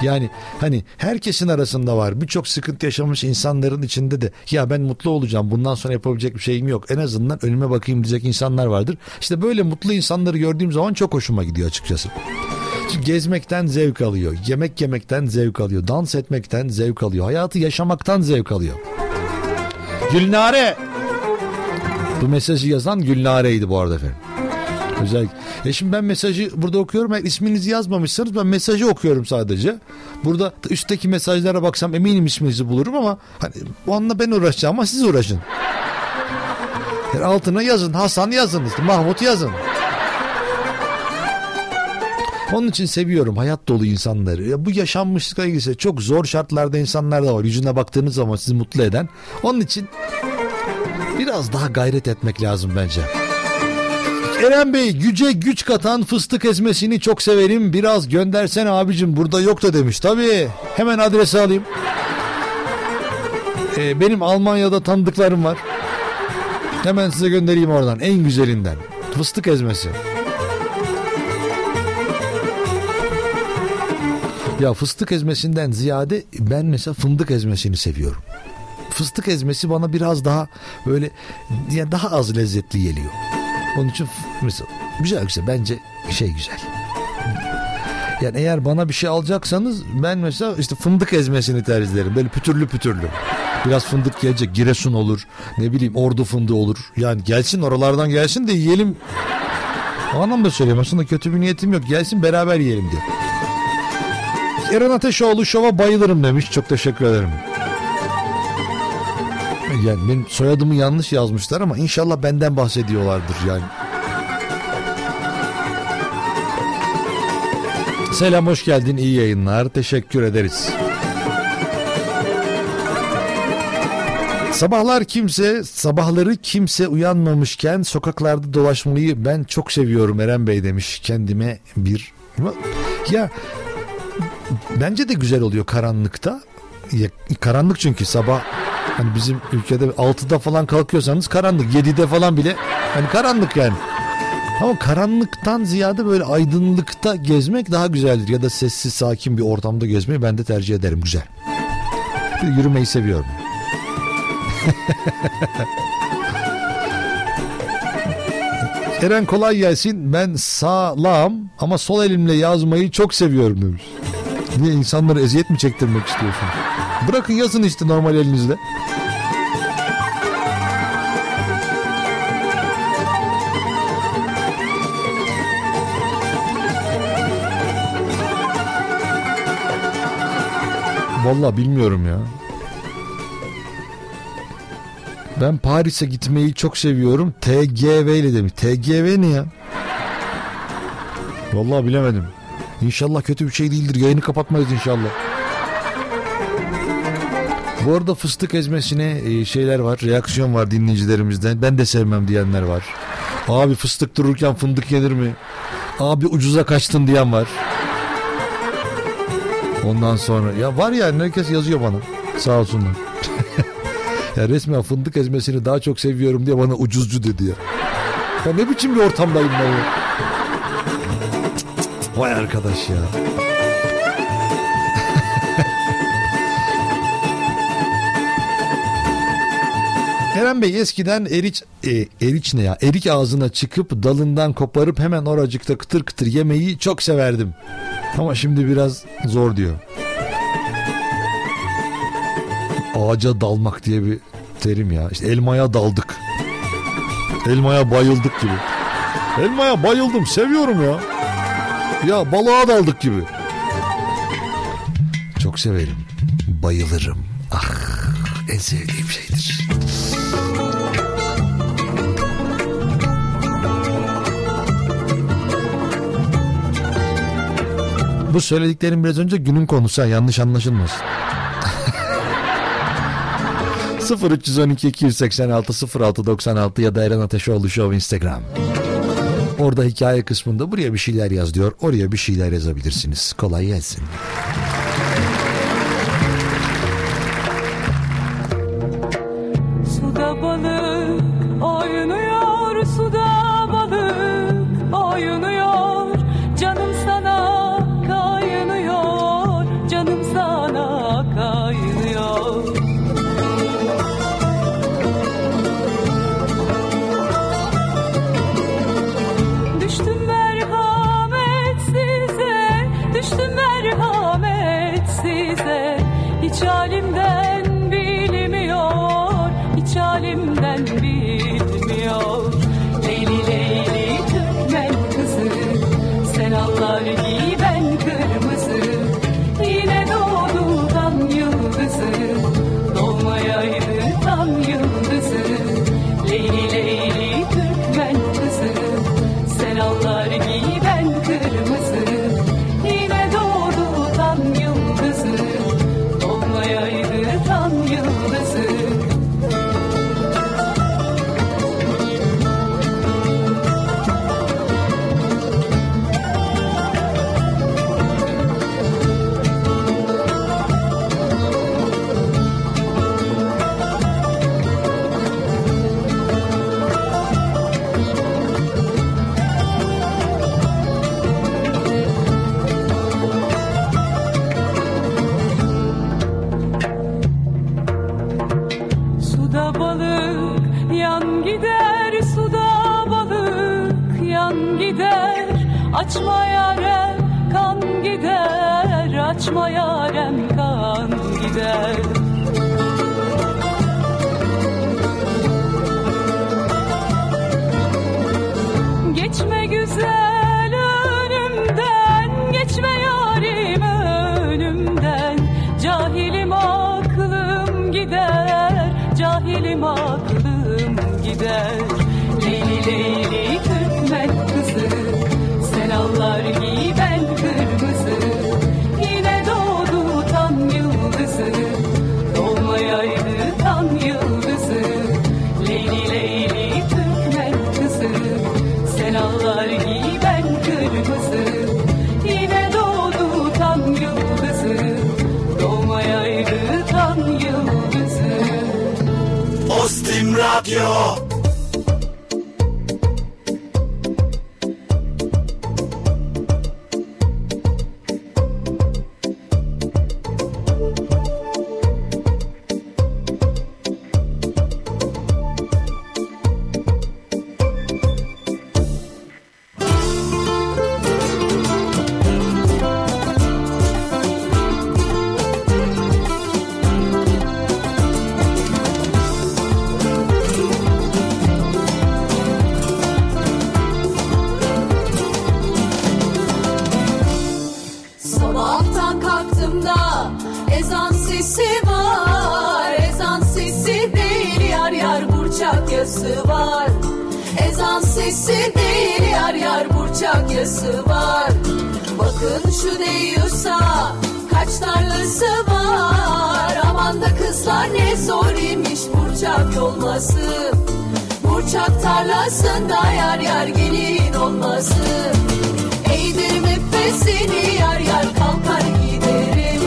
Yani hani herkesin arasında var. Birçok sıkıntı yaşamış insanların içinde de ya ben mutlu olacağım. Bundan sonra yapabilecek bir şeyim yok. En azından önüme bakayım diyecek insanlar vardır. İşte böyle mutlu insanları gördüğüm zaman çok hoşuma gidiyor açıkçası. Gezmekten zevk alıyor. Yemek yemekten zevk alıyor. Dans etmekten zevk alıyor. Hayatı yaşamaktan zevk alıyor. Gülnare. Bu mesajı yazan Gülnare'ydi bu arada efendim. Özellikle. Ya şimdi ben mesajı burada okuyorum. Eğer isminizi yazmamışsanız ben mesajı okuyorum sadece. Burada üstteki mesajlara baksam eminim isminizi bulurum ama hani onunla ben uğraşacağım ama siz uğraşın. Yani altına yazın. Hasan yazın. Mahmut yazın. Onun için seviyorum hayat dolu insanları. Ya bu yaşanmışlıkla ilgili çok zor şartlarda insanlar da var. Yüzüne baktığınız zaman sizi mutlu eden. Onun için biraz daha gayret etmek lazım bence. Eren Bey güce güç katan fıstık ezmesini çok severim. Biraz göndersene abicim burada yok da demiş. Tabii hemen adresi alayım. Ee, benim Almanya'da tanıdıklarım var. Hemen size göndereyim oradan en güzelinden. Fıstık ezmesi. Ya fıstık ezmesinden ziyade ben mesela fındık ezmesini seviyorum. Fıstık ezmesi bana biraz daha böyle yani daha az lezzetli geliyor. Onun için mesela güzel güzel bence şey güzel. Yani eğer bana bir şey alacaksanız ben mesela işte fındık ezmesini tercih ederim. Böyle pütürlü pütürlü. Biraz fındık gelecek. Giresun olur. Ne bileyim ordu fındığı olur. Yani gelsin oralardan gelsin de yiyelim. O anlamda söylüyorum. Aslında kötü bir niyetim yok. Gelsin beraber yiyelim diye. Eren Ateşoğlu şova bayılırım demiş. Çok teşekkür ederim. Yani benim soyadımı yanlış yazmışlar ama inşallah benden bahsediyorlardır yani. Selam hoş geldin iyi yayınlar teşekkür ederiz. Sabahlar kimse sabahları kimse uyanmamışken sokaklarda dolaşmayı ben çok seviyorum Eren Bey demiş kendime bir ya bence de güzel oluyor karanlıkta. Ya, karanlık çünkü sabah hani bizim ülkede 6'da falan kalkıyorsanız karanlık 7'de falan bile hani karanlık yani. Ama karanlıktan ziyade böyle aydınlıkta gezmek daha güzeldir. Ya da sessiz sakin bir ortamda gezmeyi ben de tercih ederim güzel. Bir yürümeyi seviyorum. Eren kolay gelsin. Ben sağlam ama sol elimle yazmayı çok seviyorum demiş. Niye insanları eziyet mi çektirmek istiyorsunuz? Bırakın yazın işte normal elinizle. Vallahi bilmiyorum ya. Ben Paris'e gitmeyi çok seviyorum. TGV ile demiş. TGV ne ya? Vallahi bilemedim. İnşallah kötü bir şey değildir. Yayını kapatmayız inşallah. Bu arada fıstık ezmesine e, şeyler var. Reaksiyon var dinleyicilerimizden. Ben de sevmem diyenler var. Abi fıstık dururken fındık yenir mi? Abi ucuza kaçtın diyen var. Ondan sonra ya var ya herkes yazıyor bana. Sağ olsunlar. ya resmen fındık ezmesini daha çok seviyorum diye bana ucuzcu dedi ya. Ya ne biçim bir ortamdayım ben ya. Vay arkadaş ya. Eren Bey eskiden eriç e, eriç ne ya? Erik ağzına çıkıp dalından koparıp hemen oracıkta kıtır kıtır yemeyi çok severdim. Ama şimdi biraz zor diyor. Ağaca dalmak diye bir terim ya. İşte elmaya daldık. Elmaya bayıldık gibi. Elmaya bayıldım seviyorum ya. Ya balığa daldık gibi. Çok severim. Bayılırım. Ah en sevdiğim şeydir. Bu söylediklerim biraz önce günün konusu ha, yanlış anlaşılmasın. 0312 286 06 96 ya da Eren Ateşoğlu Show Instagram. Orada hikaye kısmında buraya bir şeyler yaz diyor. Oraya bir şeyler yazabilirsiniz. Kolay gelsin. Ostim var. Bakın şu deyiyorsa kaç tarlası var. Aman da kızlar ne zor imiş burçak yolması Burçak tarlasında yar yar gelin olması. Eğdirim efesini yar yar kalkar giderim.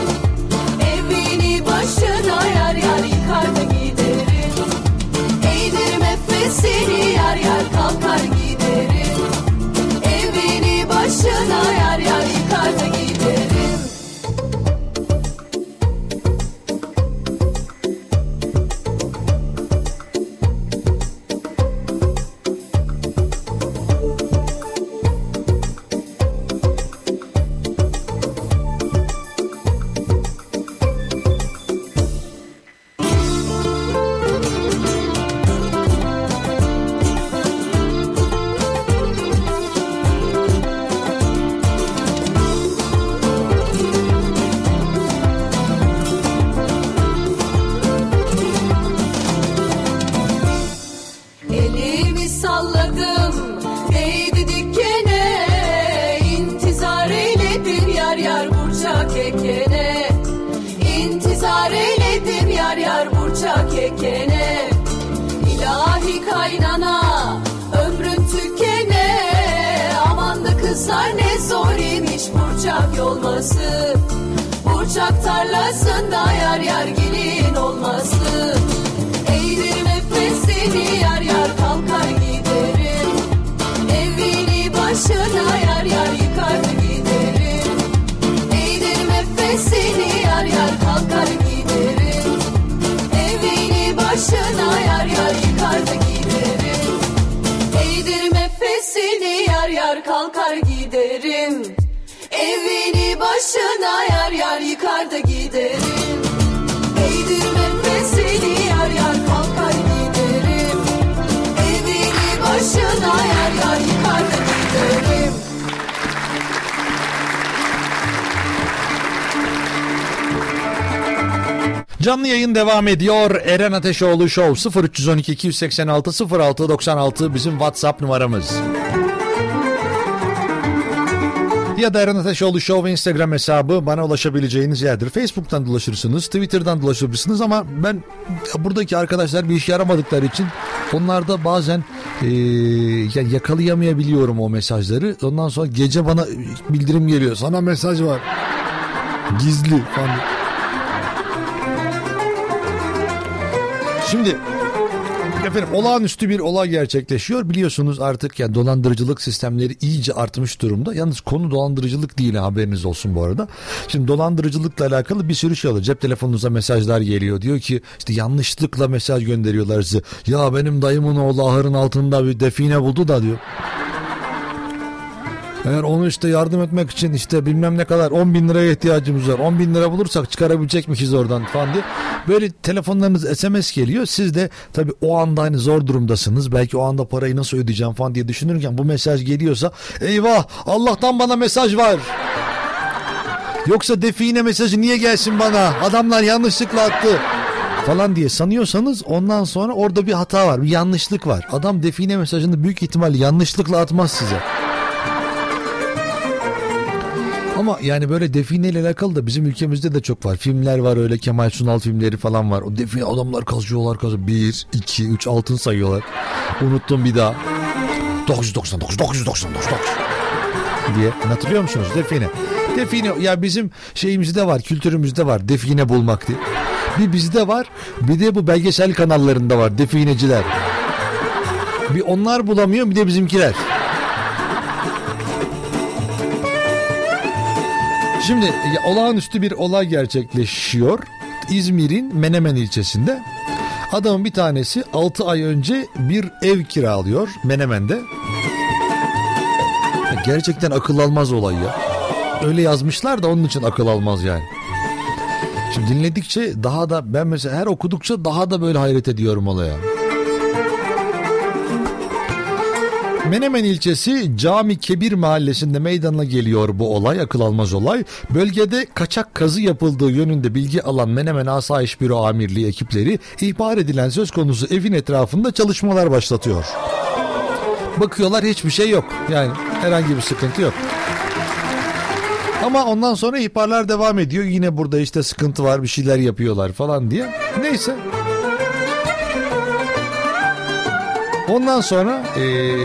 Evini başına yar yar yıkar da giderim. Eğdirim efesini yar yar kalkar giderim. Devam ediyor. Eren Ateşoğlu Show 0312 286 06 96 bizim WhatsApp numaramız. Ya da Eren Ateşoğlu Show Instagram hesabı bana ulaşabileceğiniz yerdir. Facebook'tan dolaşırsınız, Twitter'dan dolaşabilirsiniz ama ben buradaki arkadaşlar bir iş yaramadıkları için onlarda bazen ya yakalayamayabiliyorum o mesajları. Ondan sonra gece bana bildirim geliyor. Sana mesaj var. Gizli falan. Şimdi efendim olağanüstü bir olay gerçekleşiyor. Biliyorsunuz artık yani dolandırıcılık sistemleri iyice artmış durumda. Yalnız konu dolandırıcılık değil haberiniz olsun bu arada. Şimdi dolandırıcılıkla alakalı bir sürü şey oluyor. Cep telefonunuza mesajlar geliyor. Diyor ki işte yanlışlıkla mesaj gönderiyorlar size. Ya benim dayımın oğlu ahırın altında bir define buldu da diyor. Eğer onu işte yardım etmek için işte bilmem ne kadar 10 bin liraya ihtiyacımız var. 10 bin lira bulursak çıkarabilecekmişiz oradan falan diye. Böyle telefonlarınız SMS geliyor. Siz de tabii o anda hani zor durumdasınız. Belki o anda parayı nasıl ödeyeceğim falan diye düşünürken bu mesaj geliyorsa eyvah Allah'tan bana mesaj var. Yoksa define mesajı niye gelsin bana? Adamlar yanlışlıkla attı falan diye sanıyorsanız ondan sonra orada bir hata var. Bir yanlışlık var. Adam define mesajını büyük ihtimalle yanlışlıkla atmaz size. Ama yani böyle defineyle alakalı da bizim ülkemizde de çok var. Filmler var öyle Kemal Sunal filmleri falan var. O define adamlar kazıyorlar kazıyor. 1, 2, 3 altın sayıyorlar. Unuttum bir daha. 999, 999, 9 diye. Hatırlıyor musunuz? Define. Define ya bizim şeyimizde var, kültürümüzde var. Define bulmak diye. Bir bizde var, bir de bu belgesel kanallarında var. Defineciler. Bir onlar bulamıyor, bir de bizimkiler. Şimdi olağanüstü bir olay gerçekleşiyor. İzmir'in Menemen ilçesinde. Adamın bir tanesi 6 ay önce bir ev kiralıyor Menemen'de. Gerçekten akıl almaz olay ya. Öyle yazmışlar da onun için akıl almaz yani. Şimdi dinledikçe daha da ben mesela her okudukça daha da böyle hayret ediyorum olaya. Menemen ilçesi Cami Kebir mahallesinde meydana geliyor bu olay, akıl almaz olay. Bölgede kaçak kazı yapıldığı yönünde bilgi alan Menemen Asayiş Büro Amirliği ekipleri ihbar edilen söz konusu evin etrafında çalışmalar başlatıyor. Bakıyorlar hiçbir şey yok. Yani herhangi bir sıkıntı yok. Ama ondan sonra ihbarlar devam ediyor. Yine burada işte sıkıntı var bir şeyler yapıyorlar falan diye. Neyse. Ondan sonra eee,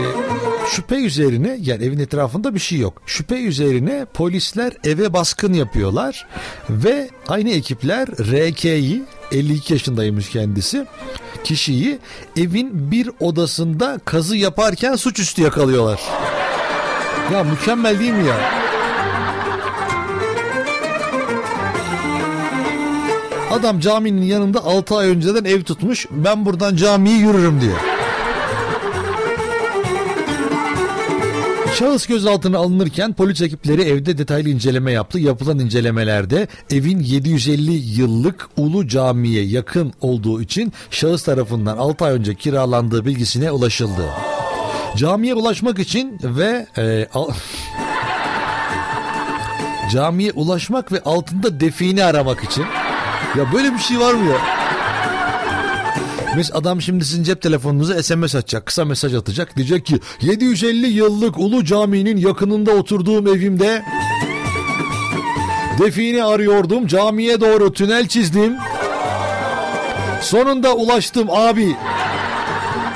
şüphe üzerine yani evin etrafında bir şey yok. Şüphe üzerine polisler eve baskın yapıyorlar ve aynı ekipler RK'yi 52 yaşındaymış kendisi kişiyi evin bir odasında kazı yaparken suçüstü yakalıyorlar. Ya mükemmel değil mi ya? Adam caminin yanında 6 ay önceden ev tutmuş. Ben buradan camiyi yürürüm diye. Şahıs gözaltına alınırken polis ekipleri evde detaylı inceleme yaptı. Yapılan incelemelerde evin 750 yıllık Ulu Cami'ye yakın olduğu için şahıs tarafından 6 ay önce kiralandığı bilgisine ulaşıldı. Camiye ulaşmak için ve e, al- camiye ulaşmak ve altında define aramak için ya böyle bir şey var mı ya? Mesela adam şimdi sizin cep telefonunuza SMS atacak. Kısa mesaj atacak. Diyecek ki 750 yıllık Ulu Cami'nin yakınında oturduğum evimde define arıyordum. Camiye doğru tünel çizdim. Sonunda ulaştım abi.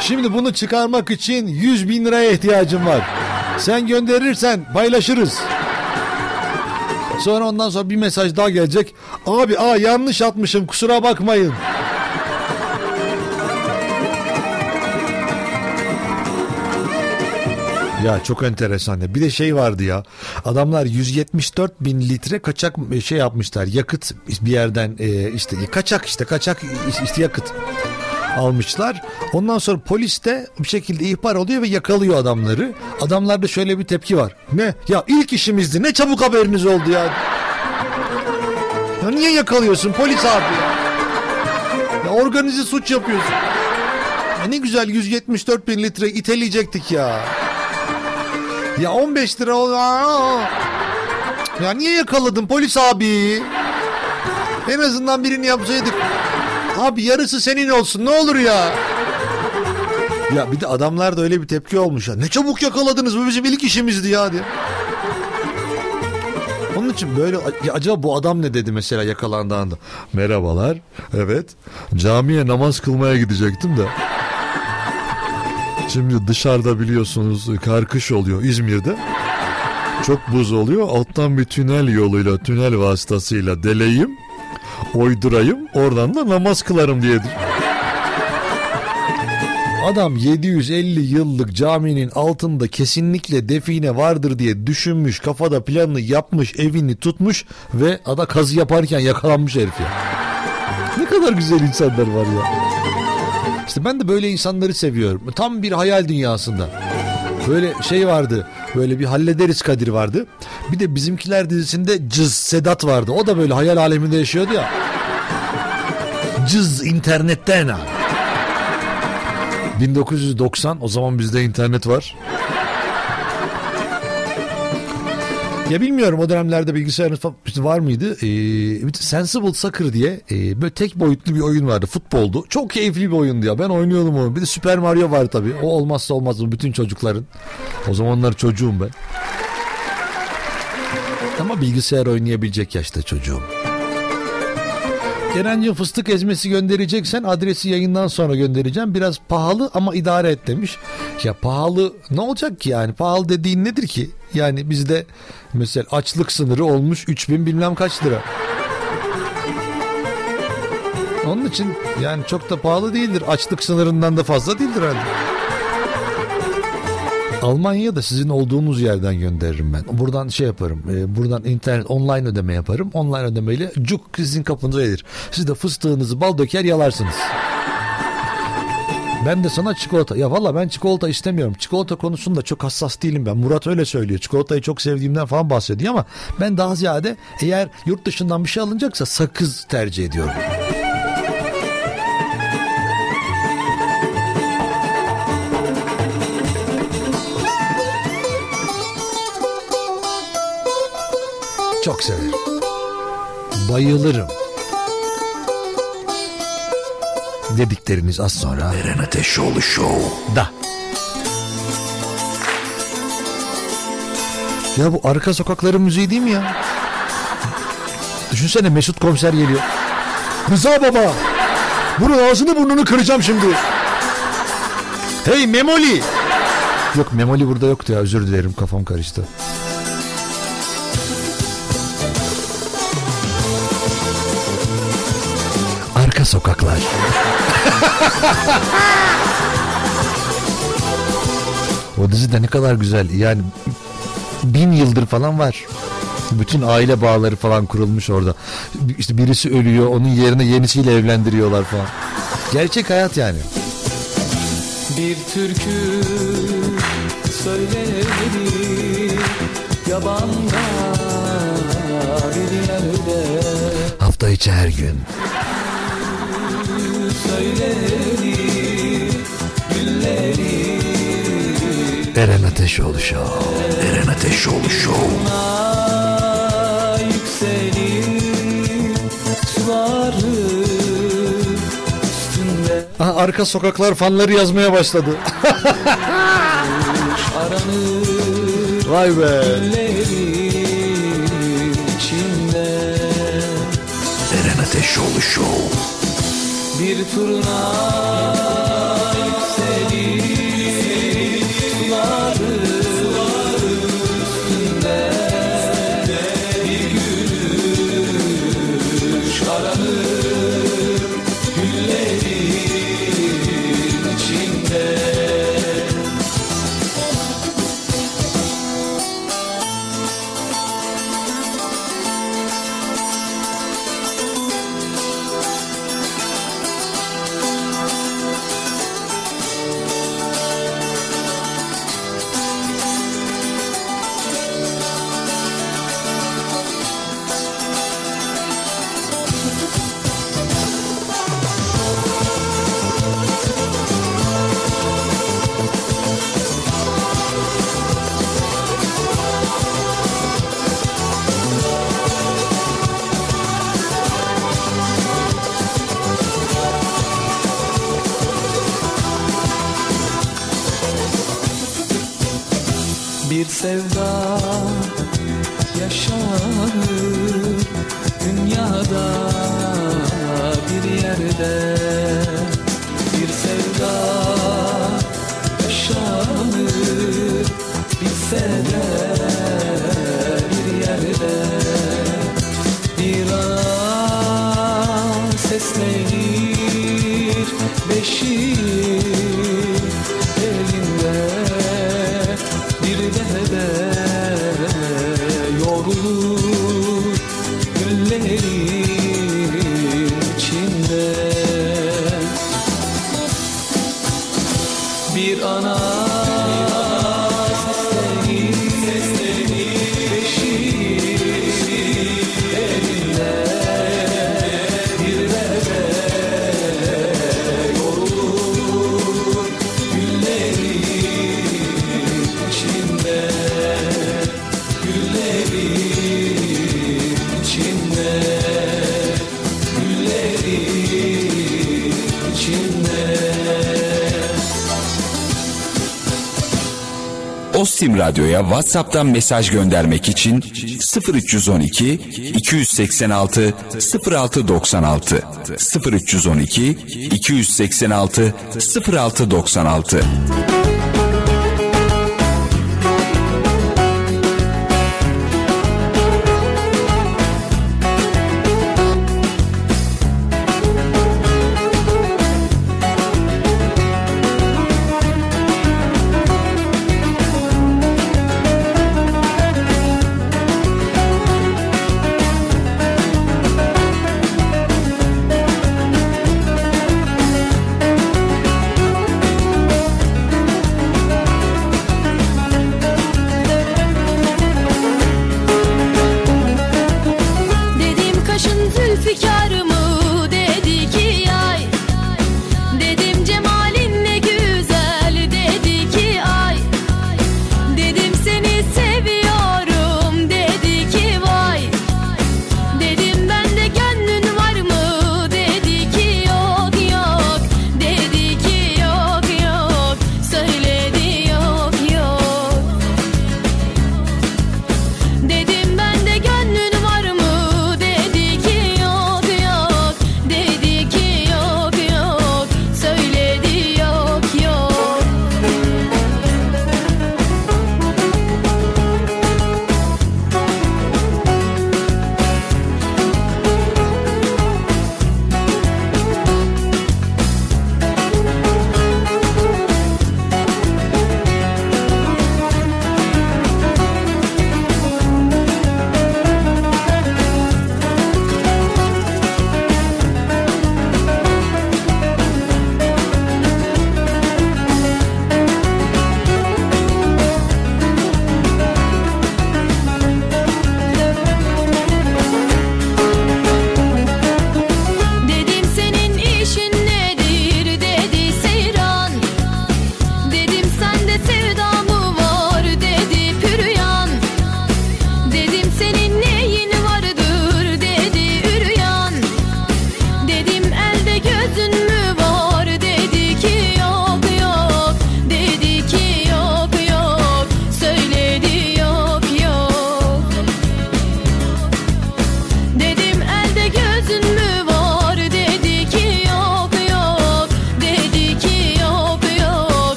Şimdi bunu çıkarmak için 100 bin liraya ihtiyacım var. Sen gönderirsen paylaşırız. Sonra ondan sonra bir mesaj daha gelecek. Abi aa yanlış atmışım kusura bakmayın. Ya çok enteresan ya. Bir de şey vardı ya. Adamlar 174 bin litre kaçak şey yapmışlar. Yakıt bir yerden e, işte kaçak işte kaçak işte yakıt almışlar. Ondan sonra polis de bir şekilde ihbar oluyor ve yakalıyor adamları. Adamlarda şöyle bir tepki var. Ne? Ya ilk işimizdi. Ne çabuk haberiniz oldu ya. Ya niye yakalıyorsun polis abi ya? Ya organize suç yapıyorsun. Ya ne güzel 174 bin litre iteleyecektik ya. Ya 15 lira ol. Ya niye yakaladın polis abi? En azından birini yapsaydık. Abi yarısı senin olsun ne olur ya. Ya bir de adamlar da öyle bir tepki olmuş ya. Ne çabuk yakaladınız bu bizim ilk işimizdi ya diye. Onun için böyle ya acaba bu adam ne dedi mesela yakalandığında? Merhabalar. Evet. Camiye namaz kılmaya gidecektim de. Şimdi dışarıda biliyorsunuz kar kış oluyor İzmir'de. Çok buz oluyor. Alttan bir tünel yoluyla, tünel vasıtasıyla deleyim, oydurayım. Oradan da namaz kılarım diyedir. Adam 750 yıllık caminin altında kesinlikle define vardır diye düşünmüş, kafada planını yapmış, evini tutmuş ve ada kazı yaparken yakalanmış herif ya. Ne kadar güzel insanlar var ya. İşte ben de böyle insanları seviyorum. Tam bir hayal dünyasında. Böyle şey vardı. Böyle bir hallederiz Kadir vardı. Bir de bizimkiler dizisinde Cız Sedat vardı. O da böyle hayal aleminde yaşıyordu ya. Cız internetten ha. 1990 o zaman bizde internet var. Ya bilmiyorum o dönemlerde bilgisayarınız var mıydı? Ee, Sensible Soccer diye e, böyle tek boyutlu bir oyun vardı. Futboldu. Çok keyifli bir oyundu ya. Ben oynuyordum onu. Bir de Super Mario var tabii. O olmazsa olmaz mı bütün çocukların. O zamanlar çocuğum ben. Ama bilgisayar oynayabilecek yaşta çocuğum. Kenancığım fıstık ezmesi göndereceksen adresi yayından sonra göndereceğim. Biraz pahalı ama idare et demiş. Ya pahalı ne olacak ki yani? Pahalı dediğin nedir ki? Yani bizde mesela açlık sınırı olmuş 3000 bilmem kaç lira. Onun için yani çok da pahalı değildir. Açlık sınırından da fazla değildir herhalde. Almanya'da sizin olduğunuz yerden gönderirim ben. Buradan şey yaparım. e, buradan internet online ödeme yaparım. Online ödemeyle cuk sizin kapınıza gelir. Siz de fıstığınızı bal döker yalarsınız. Ben de sana çikolata. Ya valla ben çikolata istemiyorum. Çikolata konusunda çok hassas değilim ben. Murat öyle söylüyor. Çikolatayı çok sevdiğimden falan bahsediyor ama ben daha ziyade eğer yurt dışından bir şey alınacaksa sakız tercih ediyorum. Çok severim. Bayılırım. Dedikleriniz az sonra. Eren Ateşoğlu Show. Da. Ya bu arka sokakların müziği değil mi ya? Düşünsene Mesut komiser geliyor. Rıza baba. Bunun ağzını burnunu kıracağım şimdi. Hey Memoli. Yok Memoli burada yoktu ya özür dilerim kafam karıştı. Arka sokaklar. o dizi de ne kadar güzel. Yani bin yıldır falan var. Bütün aile bağları falan kurulmuş orada. İşte birisi ölüyor, onun yerine yenisiyle evlendiriyorlar falan. Gerçek hayat yani. Bir türkü söylenir yabanda bir yerde Hafta içi her gün. Eren Ateşoğlu Show. Eren Ateşoğlu Show. Yükselir suları arka sokaklar fanları yazmaya başladı. Vay be. Eren Ateşoğlu Show. Bir turna say Erkam Radyo'ya WhatsApp'tan mesaj göndermek için 0312 286 0696 0312 286 0696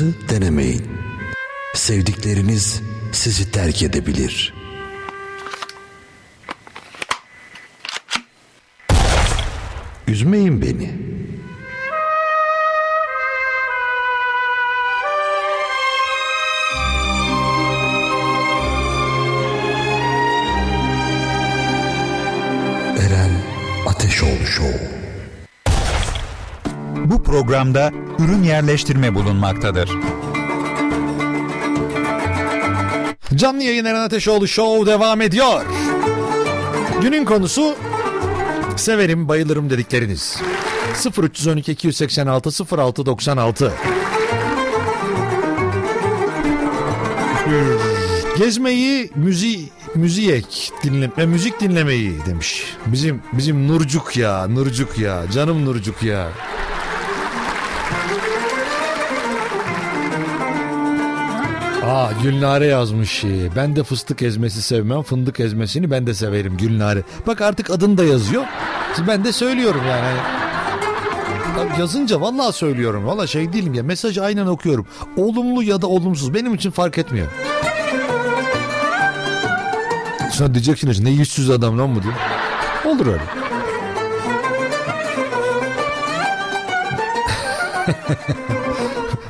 duyduklarınızı denemeyin. Sevdikleriniz sizi terk edebilir. Üzmeyin beni. Eren Ateşoğlu Show. Bu programda ürün yerleştirme bulunmaktadır. Canlı yayın Eren Ateşoğlu Show devam ediyor. Günün konusu severim bayılırım dedikleriniz. 0312 286 06 96 Gezmeyi müzi müziyek dinleme müzik dinlemeyi demiş. Bizim bizim Nurcuk ya Nurcuk ya canım Nurcuk ya. Aa Gülnare yazmış. Ben de fıstık ezmesi sevmem. Fındık ezmesini ben de severim Gülnare. Bak artık adını da yazıyor. Ben de söylüyorum yani. Yazınca vallahi söylüyorum. Valla şey değilim ya. Mesajı aynen okuyorum. Olumlu ya da olumsuz benim için fark etmiyor. Sonra diyeceksiniz ne yüzsüz adam lan bu diye. Olur öyle.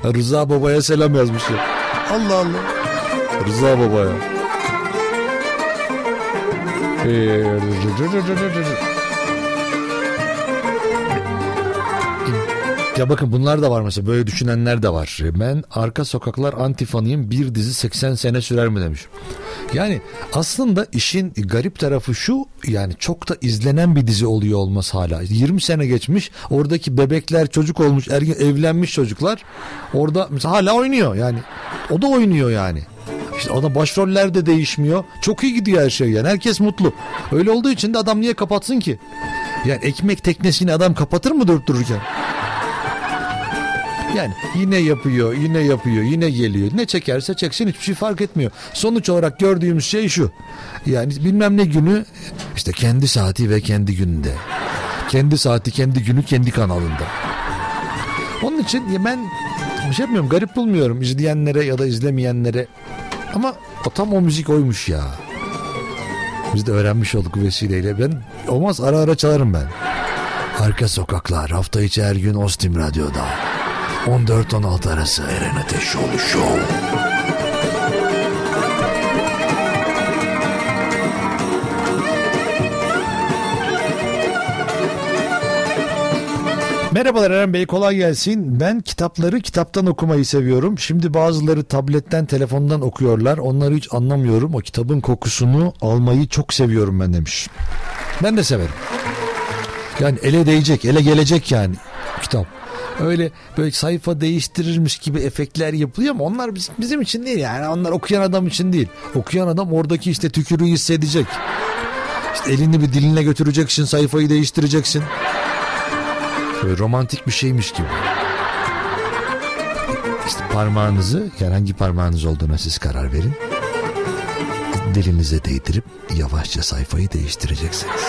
Rıza Baba'ya selam yazmış ya. Allah Allah. Rıza Baba'ya. Ee, Ya bakın bunlar da var mesela böyle düşünenler de var. Ben arka sokaklar antifanıyım bir dizi 80 sene sürer mi demiş. Yani aslında işin garip tarafı şu yani çok da izlenen bir dizi oluyor olması hala. 20 sene geçmiş oradaki bebekler çocuk olmuş ergen evlenmiş çocuklar orada mesela hala oynuyor yani. O da oynuyor yani. İşte o da başroller de değişmiyor. Çok iyi gidiyor her şey yani. Herkes mutlu. Öyle olduğu için de adam niye kapatsın ki? Yani ekmek teknesini adam kapatır mı durup dururken? Yani yine yapıyor, yine yapıyor, yine geliyor. Ne çekerse çeksin hiçbir şey fark etmiyor. Sonuç olarak gördüğümüz şey şu. Yani bilmem ne günü işte kendi saati ve kendi gününde. Kendi saati, kendi günü, kendi kanalında. Onun için ben bir şey yapmıyorum, garip bulmuyorum izleyenlere ya da izlemeyenlere. Ama o tam o müzik oymuş ya. Biz de öğrenmiş olduk vesileyle. Ben olmaz ara ara çalarım ben. Arka sokaklar hafta içi her gün Ostim Radyo'da. 14-16 arası Eren Ateşoğlu Show. Merhabalar Eren Bey kolay gelsin. Ben kitapları kitaptan okumayı seviyorum. Şimdi bazıları tabletten telefondan okuyorlar. Onları hiç anlamıyorum. O kitabın kokusunu almayı çok seviyorum ben demiş. Ben de severim. Yani ele değecek, ele gelecek yani kitap. Öyle böyle sayfa değiştirirmiş gibi efektler yapılıyor ama onlar bizim, bizim için değil yani. Onlar okuyan adam için değil. Okuyan adam oradaki işte tükürüğü hissedecek. İşte elini bir diline götüreceksin, sayfayı değiştireceksin. Böyle romantik bir şeymiş gibi. İşte parmağınızı, yani hangi parmağınız olduğuna siz karar verin. Dilinize değdirip yavaşça sayfayı değiştireceksiniz.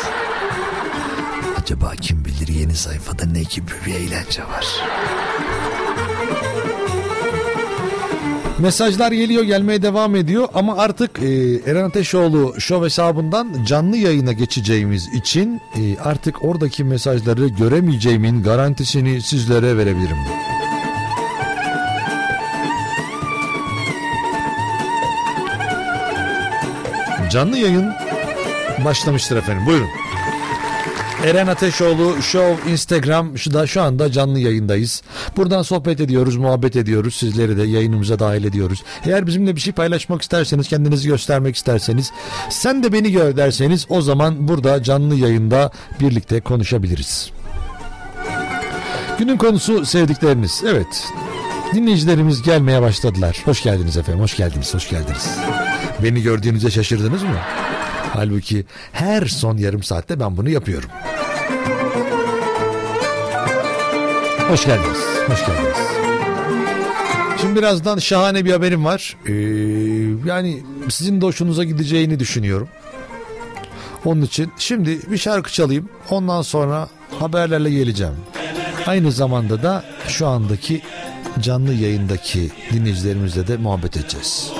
Acaba kim bilir yeni sayfada ne gibi bir eğlence var. Mesajlar geliyor gelmeye devam ediyor ama artık e, Eren Ateşoğlu show hesabından canlı yayına geçeceğimiz için e, artık oradaki mesajları göremeyeceğimin garantisini sizlere verebilirim. Canlı yayın başlamıştır efendim buyurun. Eren Ateşoğlu Show Instagram şu da şu anda canlı yayındayız. Buradan sohbet ediyoruz, muhabbet ediyoruz. Sizleri de yayınımıza dahil ediyoruz. Eğer bizimle bir şey paylaşmak isterseniz, kendinizi göstermek isterseniz, sen de beni gör derseniz o zaman burada canlı yayında birlikte konuşabiliriz. Günün konusu sevdikleriniz. Evet. Dinleyicilerimiz gelmeye başladılar. Hoş geldiniz efendim. Hoş geldiniz. Hoş geldiniz. Beni gördüğünüzde şaşırdınız mı? Halbuki her son yarım saatte ben bunu yapıyorum. Hoş geldiniz. Hoş geldiniz. Şimdi birazdan şahane bir haberim var. Ee, yani sizin de hoşunuza gideceğini düşünüyorum. Onun için şimdi bir şarkı çalayım. Ondan sonra haberlerle geleceğim. Aynı zamanda da şu andaki canlı yayındaki dinleyicilerimizle de muhabbet edeceğiz.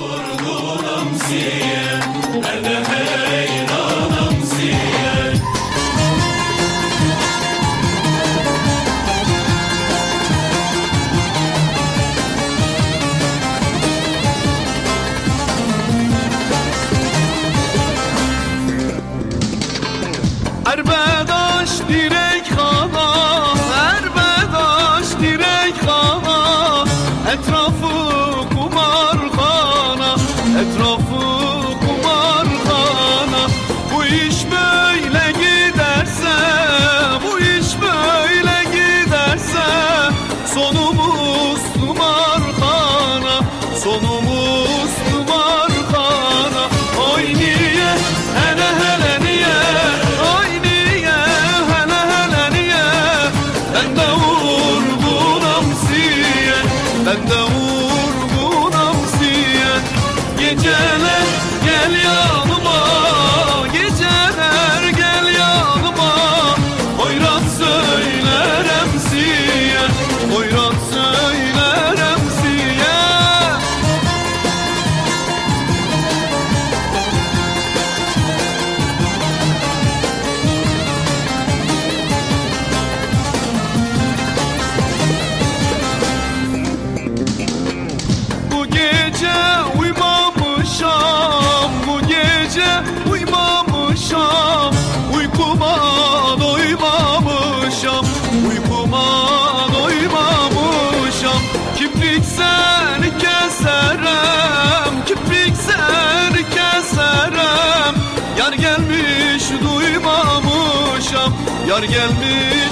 Yar gelmiş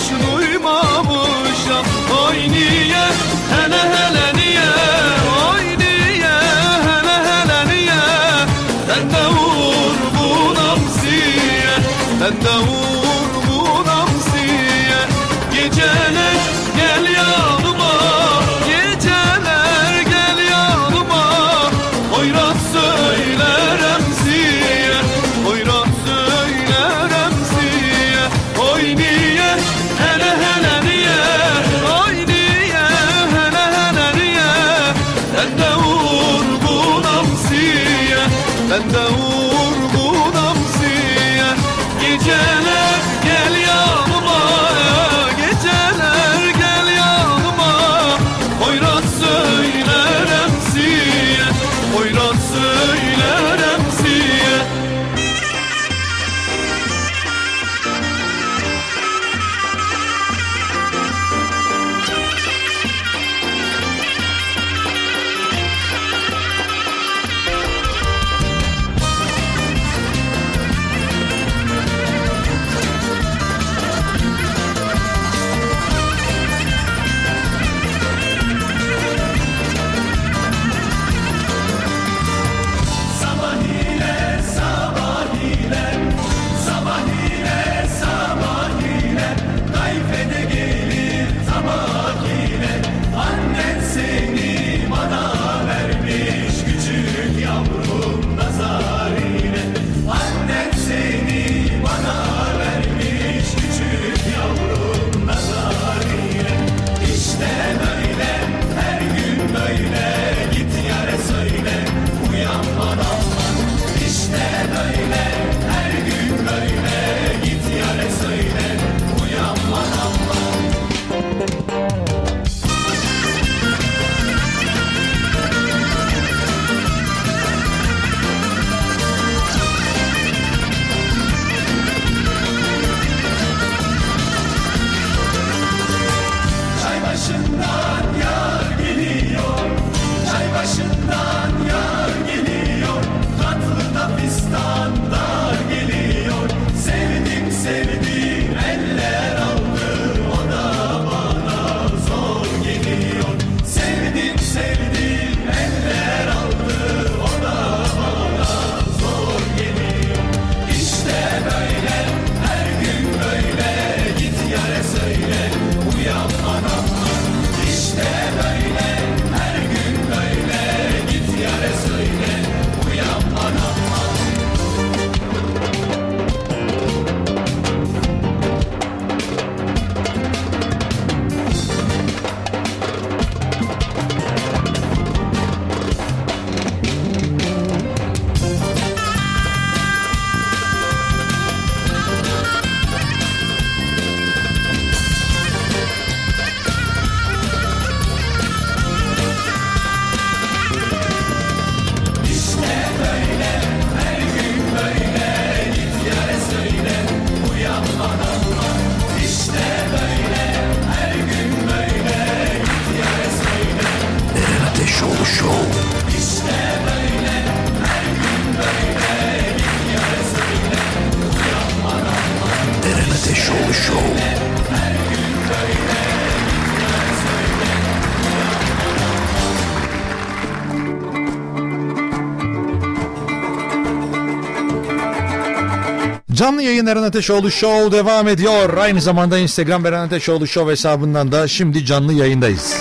Canlı yayın Eren Ateşoğlu Show devam ediyor. Aynı zamanda Instagram Eren Ateşoğlu Show hesabından da şimdi canlı yayındayız.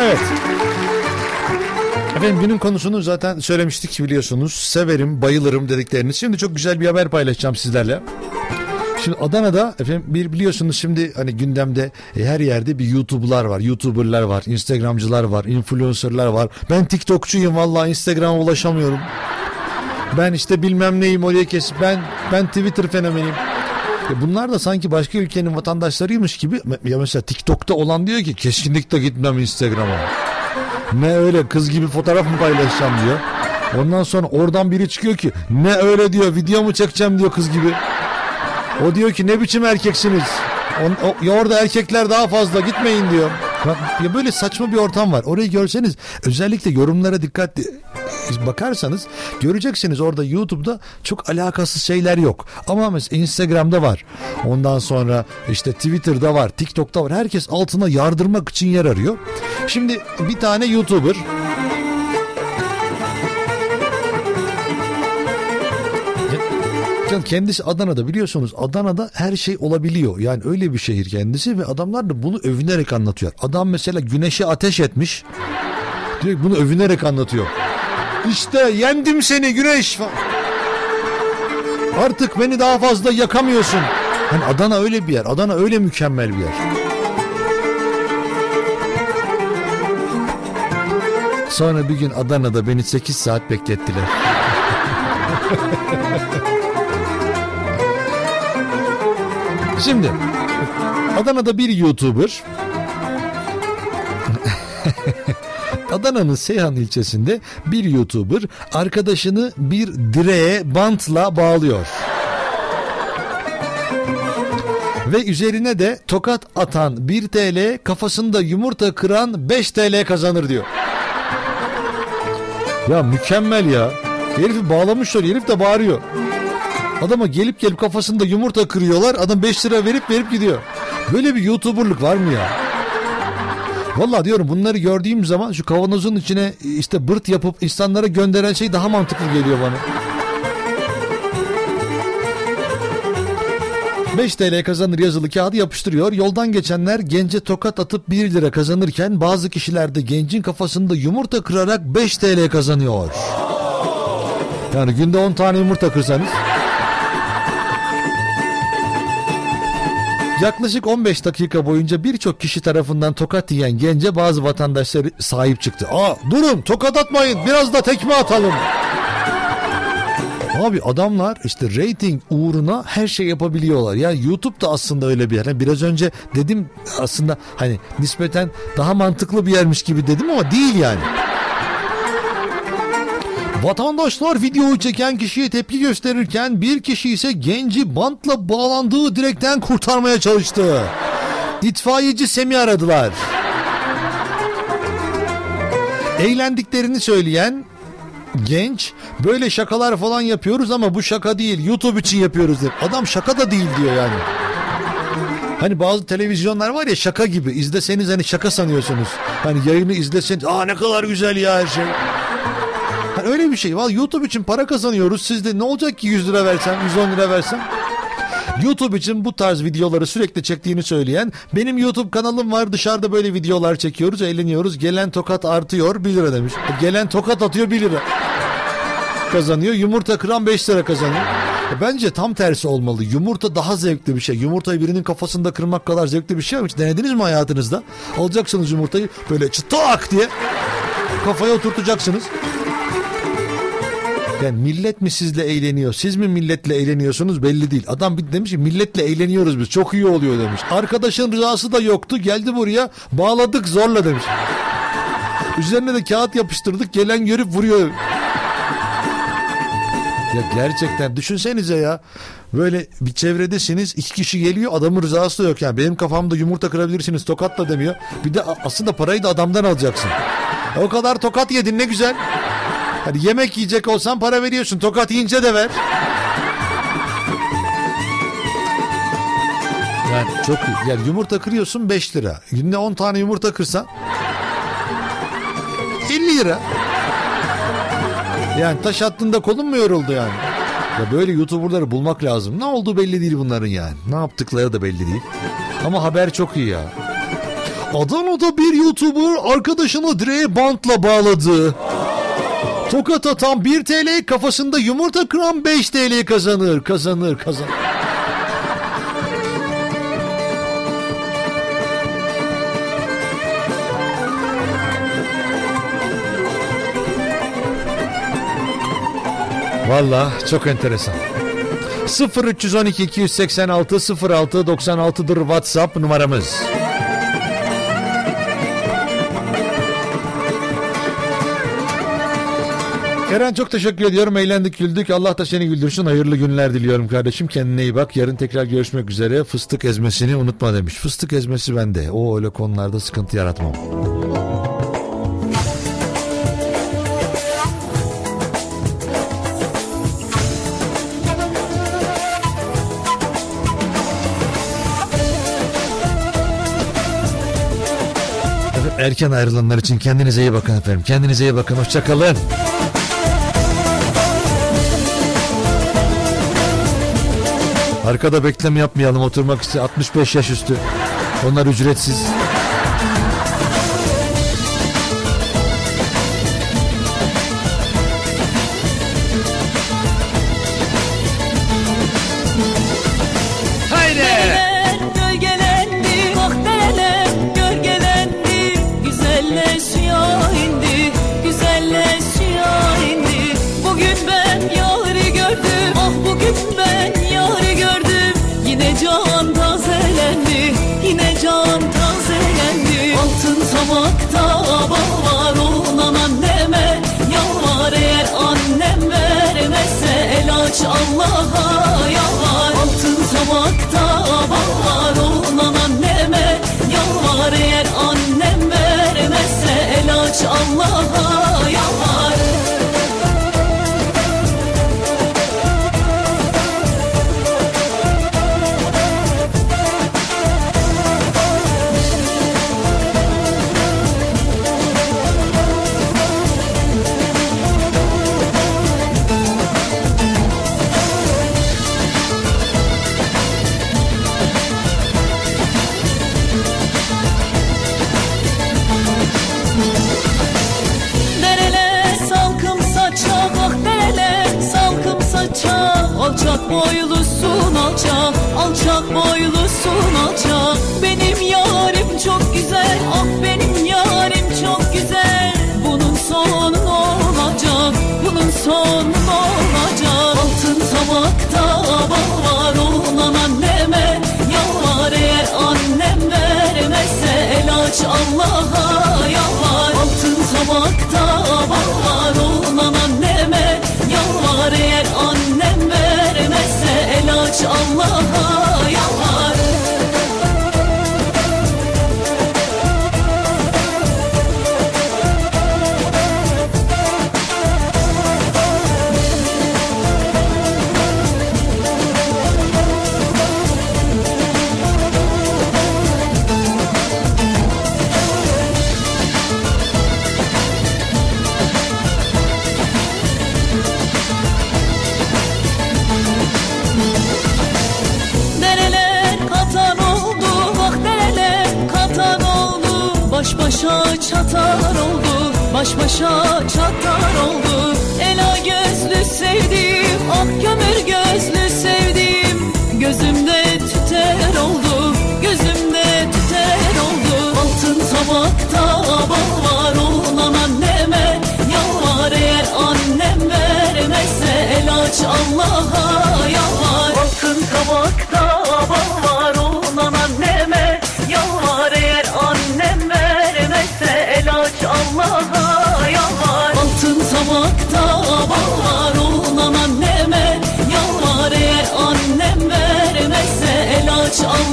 Evet. Efendim günün konusunu zaten söylemiştik biliyorsunuz. Severim, bayılırım dedikleriniz. Şimdi çok güzel bir haber paylaşacağım sizlerle. Şimdi Adana'da efendim bir biliyorsunuz şimdi hani gündemde e, her yerde bir YouTuber'lar var, YouTuber'lar var, Instagramcılar var, influencer'lar var. Ben TikTokçuyum vallahi Instagram'a ulaşamıyorum. Ben işte bilmem neyim oraya kes. Ben ben Twitter fenomeniyim. E bunlar da sanki başka ülkenin vatandaşlarıymış gibi. Ya mesela TikTok'ta olan diyor ki kesinlikle gitmem Instagram'a. Ne öyle kız gibi fotoğraf mı paylaşacağım diyor. Ondan sonra oradan biri çıkıyor ki ne öyle diyor video mu çekeceğim diyor kız gibi. O diyor ki ne biçim erkeksiniz. On, o, ya orada erkekler daha fazla gitmeyin diyor. Ya böyle saçma bir ortam var. Orayı görseniz özellikle yorumlara dikkatli bakarsanız göreceksiniz orada YouTube'da çok alakasız şeyler yok. Ama mesela Instagram'da var. Ondan sonra işte Twitter'da var, TikTok'ta var. Herkes altına yardırmak için yer arıyor. Şimdi bir tane YouTuber Can kendisi Adana'da biliyorsunuz Adana'da her şey olabiliyor. Yani öyle bir şehir kendisi ve adamlar da bunu övünerek anlatıyor. Adam mesela güneşe ateş etmiş. Direkt bunu övünerek anlatıyor. İşte yendim seni güneş. Artık beni daha fazla yakamıyorsun. Hani Adana öyle bir yer. Adana öyle mükemmel bir yer. Sonra bir gün Adana'da beni 8 saat beklettiler. Şimdi Adana'da bir YouTuber Adana'nın Seyhan ilçesinde bir YouTuber arkadaşını bir direğe bantla bağlıyor. Ve üzerine de tokat atan 1 TL kafasında yumurta kıran 5 TL kazanır diyor. Ya mükemmel ya. Herifi bağlamışlar herif de bağırıyor. Adama gelip gelip kafasında yumurta kırıyorlar. Adam 5 lira verip verip gidiyor. Böyle bir YouTuber'lık var mı ya? Vallahi diyorum bunları gördüğüm zaman şu kavanozun içine işte bırt yapıp insanlara gönderen şey daha mantıklı geliyor bana. 5 TL kazanır yazılı kağıdı yapıştırıyor. Yoldan geçenler gence tokat atıp 1 lira kazanırken bazı kişiler de gencin kafasında yumurta kırarak 5 TL kazanıyor. Yani günde 10 tane yumurta kırsanız Yaklaşık 15 dakika boyunca birçok kişi tarafından tokat yiyen gence bazı vatandaşlar sahip çıktı. Aa durun tokat atmayın biraz da tekme atalım. Abi adamlar işte rating uğruna her şey yapabiliyorlar. Ya YouTube da aslında öyle bir yer. Hani biraz önce dedim aslında hani nispeten daha mantıklı bir yermiş gibi dedim ama değil yani. Vatandaşlar videoyu çeken kişiye tepki gösterirken bir kişi ise genci bantla bağlandığı direkten kurtarmaya çalıştı. İtfaiyeci Semih aradılar. Eğlendiklerini söyleyen genç böyle şakalar falan yapıyoruz ama bu şaka değil YouTube için yapıyoruz diyor. Adam şaka da değil diyor yani. Hani bazı televizyonlar var ya şaka gibi izleseniz hani şaka sanıyorsunuz. Hani yayını izleseniz aa ne kadar güzel ya her şey. Hani öyle bir şey. Vallahi YouTube için para kazanıyoruz. Siz de ne olacak ki 100 lira versem, 110 lira versem? YouTube için bu tarz videoları sürekli çektiğini söyleyen benim YouTube kanalım var dışarıda böyle videolar çekiyoruz eğleniyoruz gelen tokat artıyor 1 lira demiş. Gelen tokat atıyor 1 lira kazanıyor yumurta kıran 5 lira kazanıyor. E Bence tam tersi olmalı. Yumurta daha zevkli bir şey. Yumurtayı birinin kafasında kırmak kadar zevkli bir şey mi? Hiç denediniz mi hayatınızda? Alacaksınız yumurtayı böyle çıtak diye kafaya oturtacaksınız. Yani millet mi sizle eğleniyor? Siz mi milletle eğleniyorsunuz belli değil. Adam bir demiş ki milletle eğleniyoruz biz. Çok iyi oluyor demiş. Arkadaşın rızası da yoktu. Geldi buraya bağladık zorla demiş. Üzerine de kağıt yapıştırdık. Gelen görüp vuruyor. Ya gerçekten düşünsenize ya. Böyle bir çevredesiniz iki kişi geliyor adamın rızası da yok yani. Benim kafamda yumurta kırabilirsiniz tokatla demiyor. Bir de aslında parayı da adamdan alacaksın. O kadar tokat yedin ne güzel. Hani yemek yiyecek olsan para veriyorsun. Tokat yiyince de ver. Yani çok iyi. Yani yumurta kırıyorsun 5 lira. Günde 10 tane yumurta kırsan 50 lira. Yani taş attığında kolun mu yoruldu yani? Ya böyle YouTuber'ları bulmak lazım. Ne olduğu belli değil bunların yani. Ne yaptıkları da belli değil. Ama haber çok iyi ya. Adana'da bir YouTuber arkadaşını direğe bantla bağladı. Tokat atan 1 TL, kafasında yumurta kıran 5 TL kazanır, kazanır, kazanır. Valla çok enteresan. 0312 286 06 96'dır WhatsApp numaramız. Eren çok teşekkür ediyorum. Eğlendik, güldük. Allah da seni güldürsün. Hayırlı günler diliyorum kardeşim. Kendine iyi bak. Yarın tekrar görüşmek üzere. Fıstık ezmesini unutma demiş. Fıstık ezmesi bende. O öyle konularda sıkıntı yaratmam. Erken ayrılanlar için kendinize iyi bakın efendim. Kendinize iyi bakın. Hoşçakalın. Arkada bekleme yapmayalım oturmak için 65 yaş üstü. Onlar ücretsiz.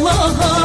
oh,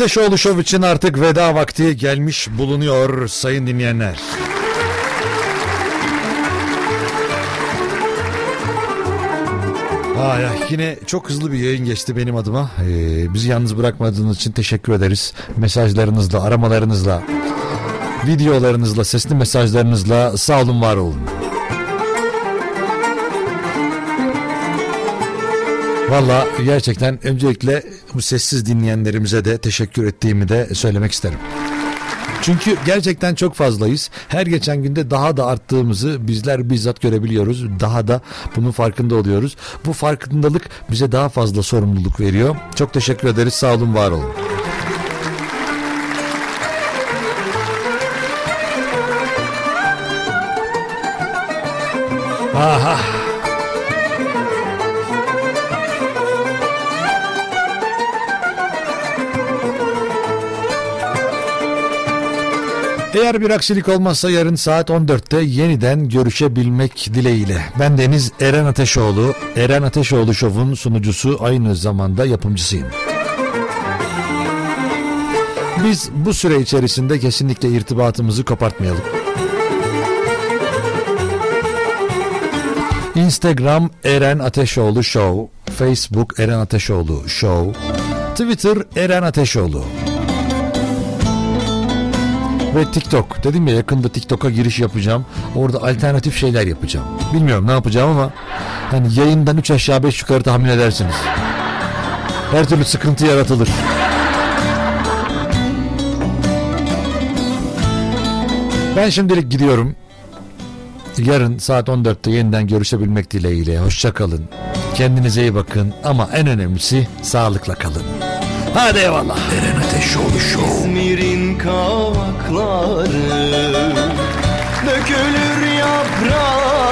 Ateşoğlu Show için artık veda vakti gelmiş bulunuyor sayın dinleyenler. Ay, ay, yine çok hızlı bir yayın geçti benim adıma. Ee, bizi yalnız bırakmadığınız için teşekkür ederiz. Mesajlarınızla, aramalarınızla, videolarınızla, sesli mesajlarınızla sağ olun, var olun. Valla gerçekten öncelikle bu sessiz dinleyenlerimize de teşekkür ettiğimi de söylemek isterim. Çünkü gerçekten çok fazlayız. Her geçen günde daha da arttığımızı bizler bizzat görebiliyoruz. Daha da bunun farkında oluyoruz. Bu farkındalık bize daha fazla sorumluluk veriyor. Çok teşekkür ederiz. Sağ olun, var olun. Aha. Eğer bir aksilik olmazsa yarın saat 14'te yeniden görüşebilmek dileğiyle. Ben Deniz Eren Ateşoğlu. Eren Ateşoğlu Show'un sunucusu aynı zamanda yapımcısıyım. Biz bu süre içerisinde kesinlikle irtibatımızı kopartmayalım. Instagram Eren Ateşoğlu Show, Facebook Eren Ateşoğlu Show, Twitter Eren Ateşoğlu ve TikTok. Dedim ya yakında TikTok'a giriş yapacağım. Orada alternatif şeyler yapacağım. Bilmiyorum ne yapacağım ama hani yayından 3 aşağı 5 yukarı tahmin edersiniz. Her türlü sıkıntı yaratılır. Ben şimdilik gidiyorum. Yarın saat 14'te yeniden görüşebilmek dileğiyle. Hoşçakalın. Kendinize iyi bakın ama en önemlisi sağlıkla kalın. Hadi eyvallah. Eren Ateşoğlu Show. İzmir'in kavakları Dökülür yaprakları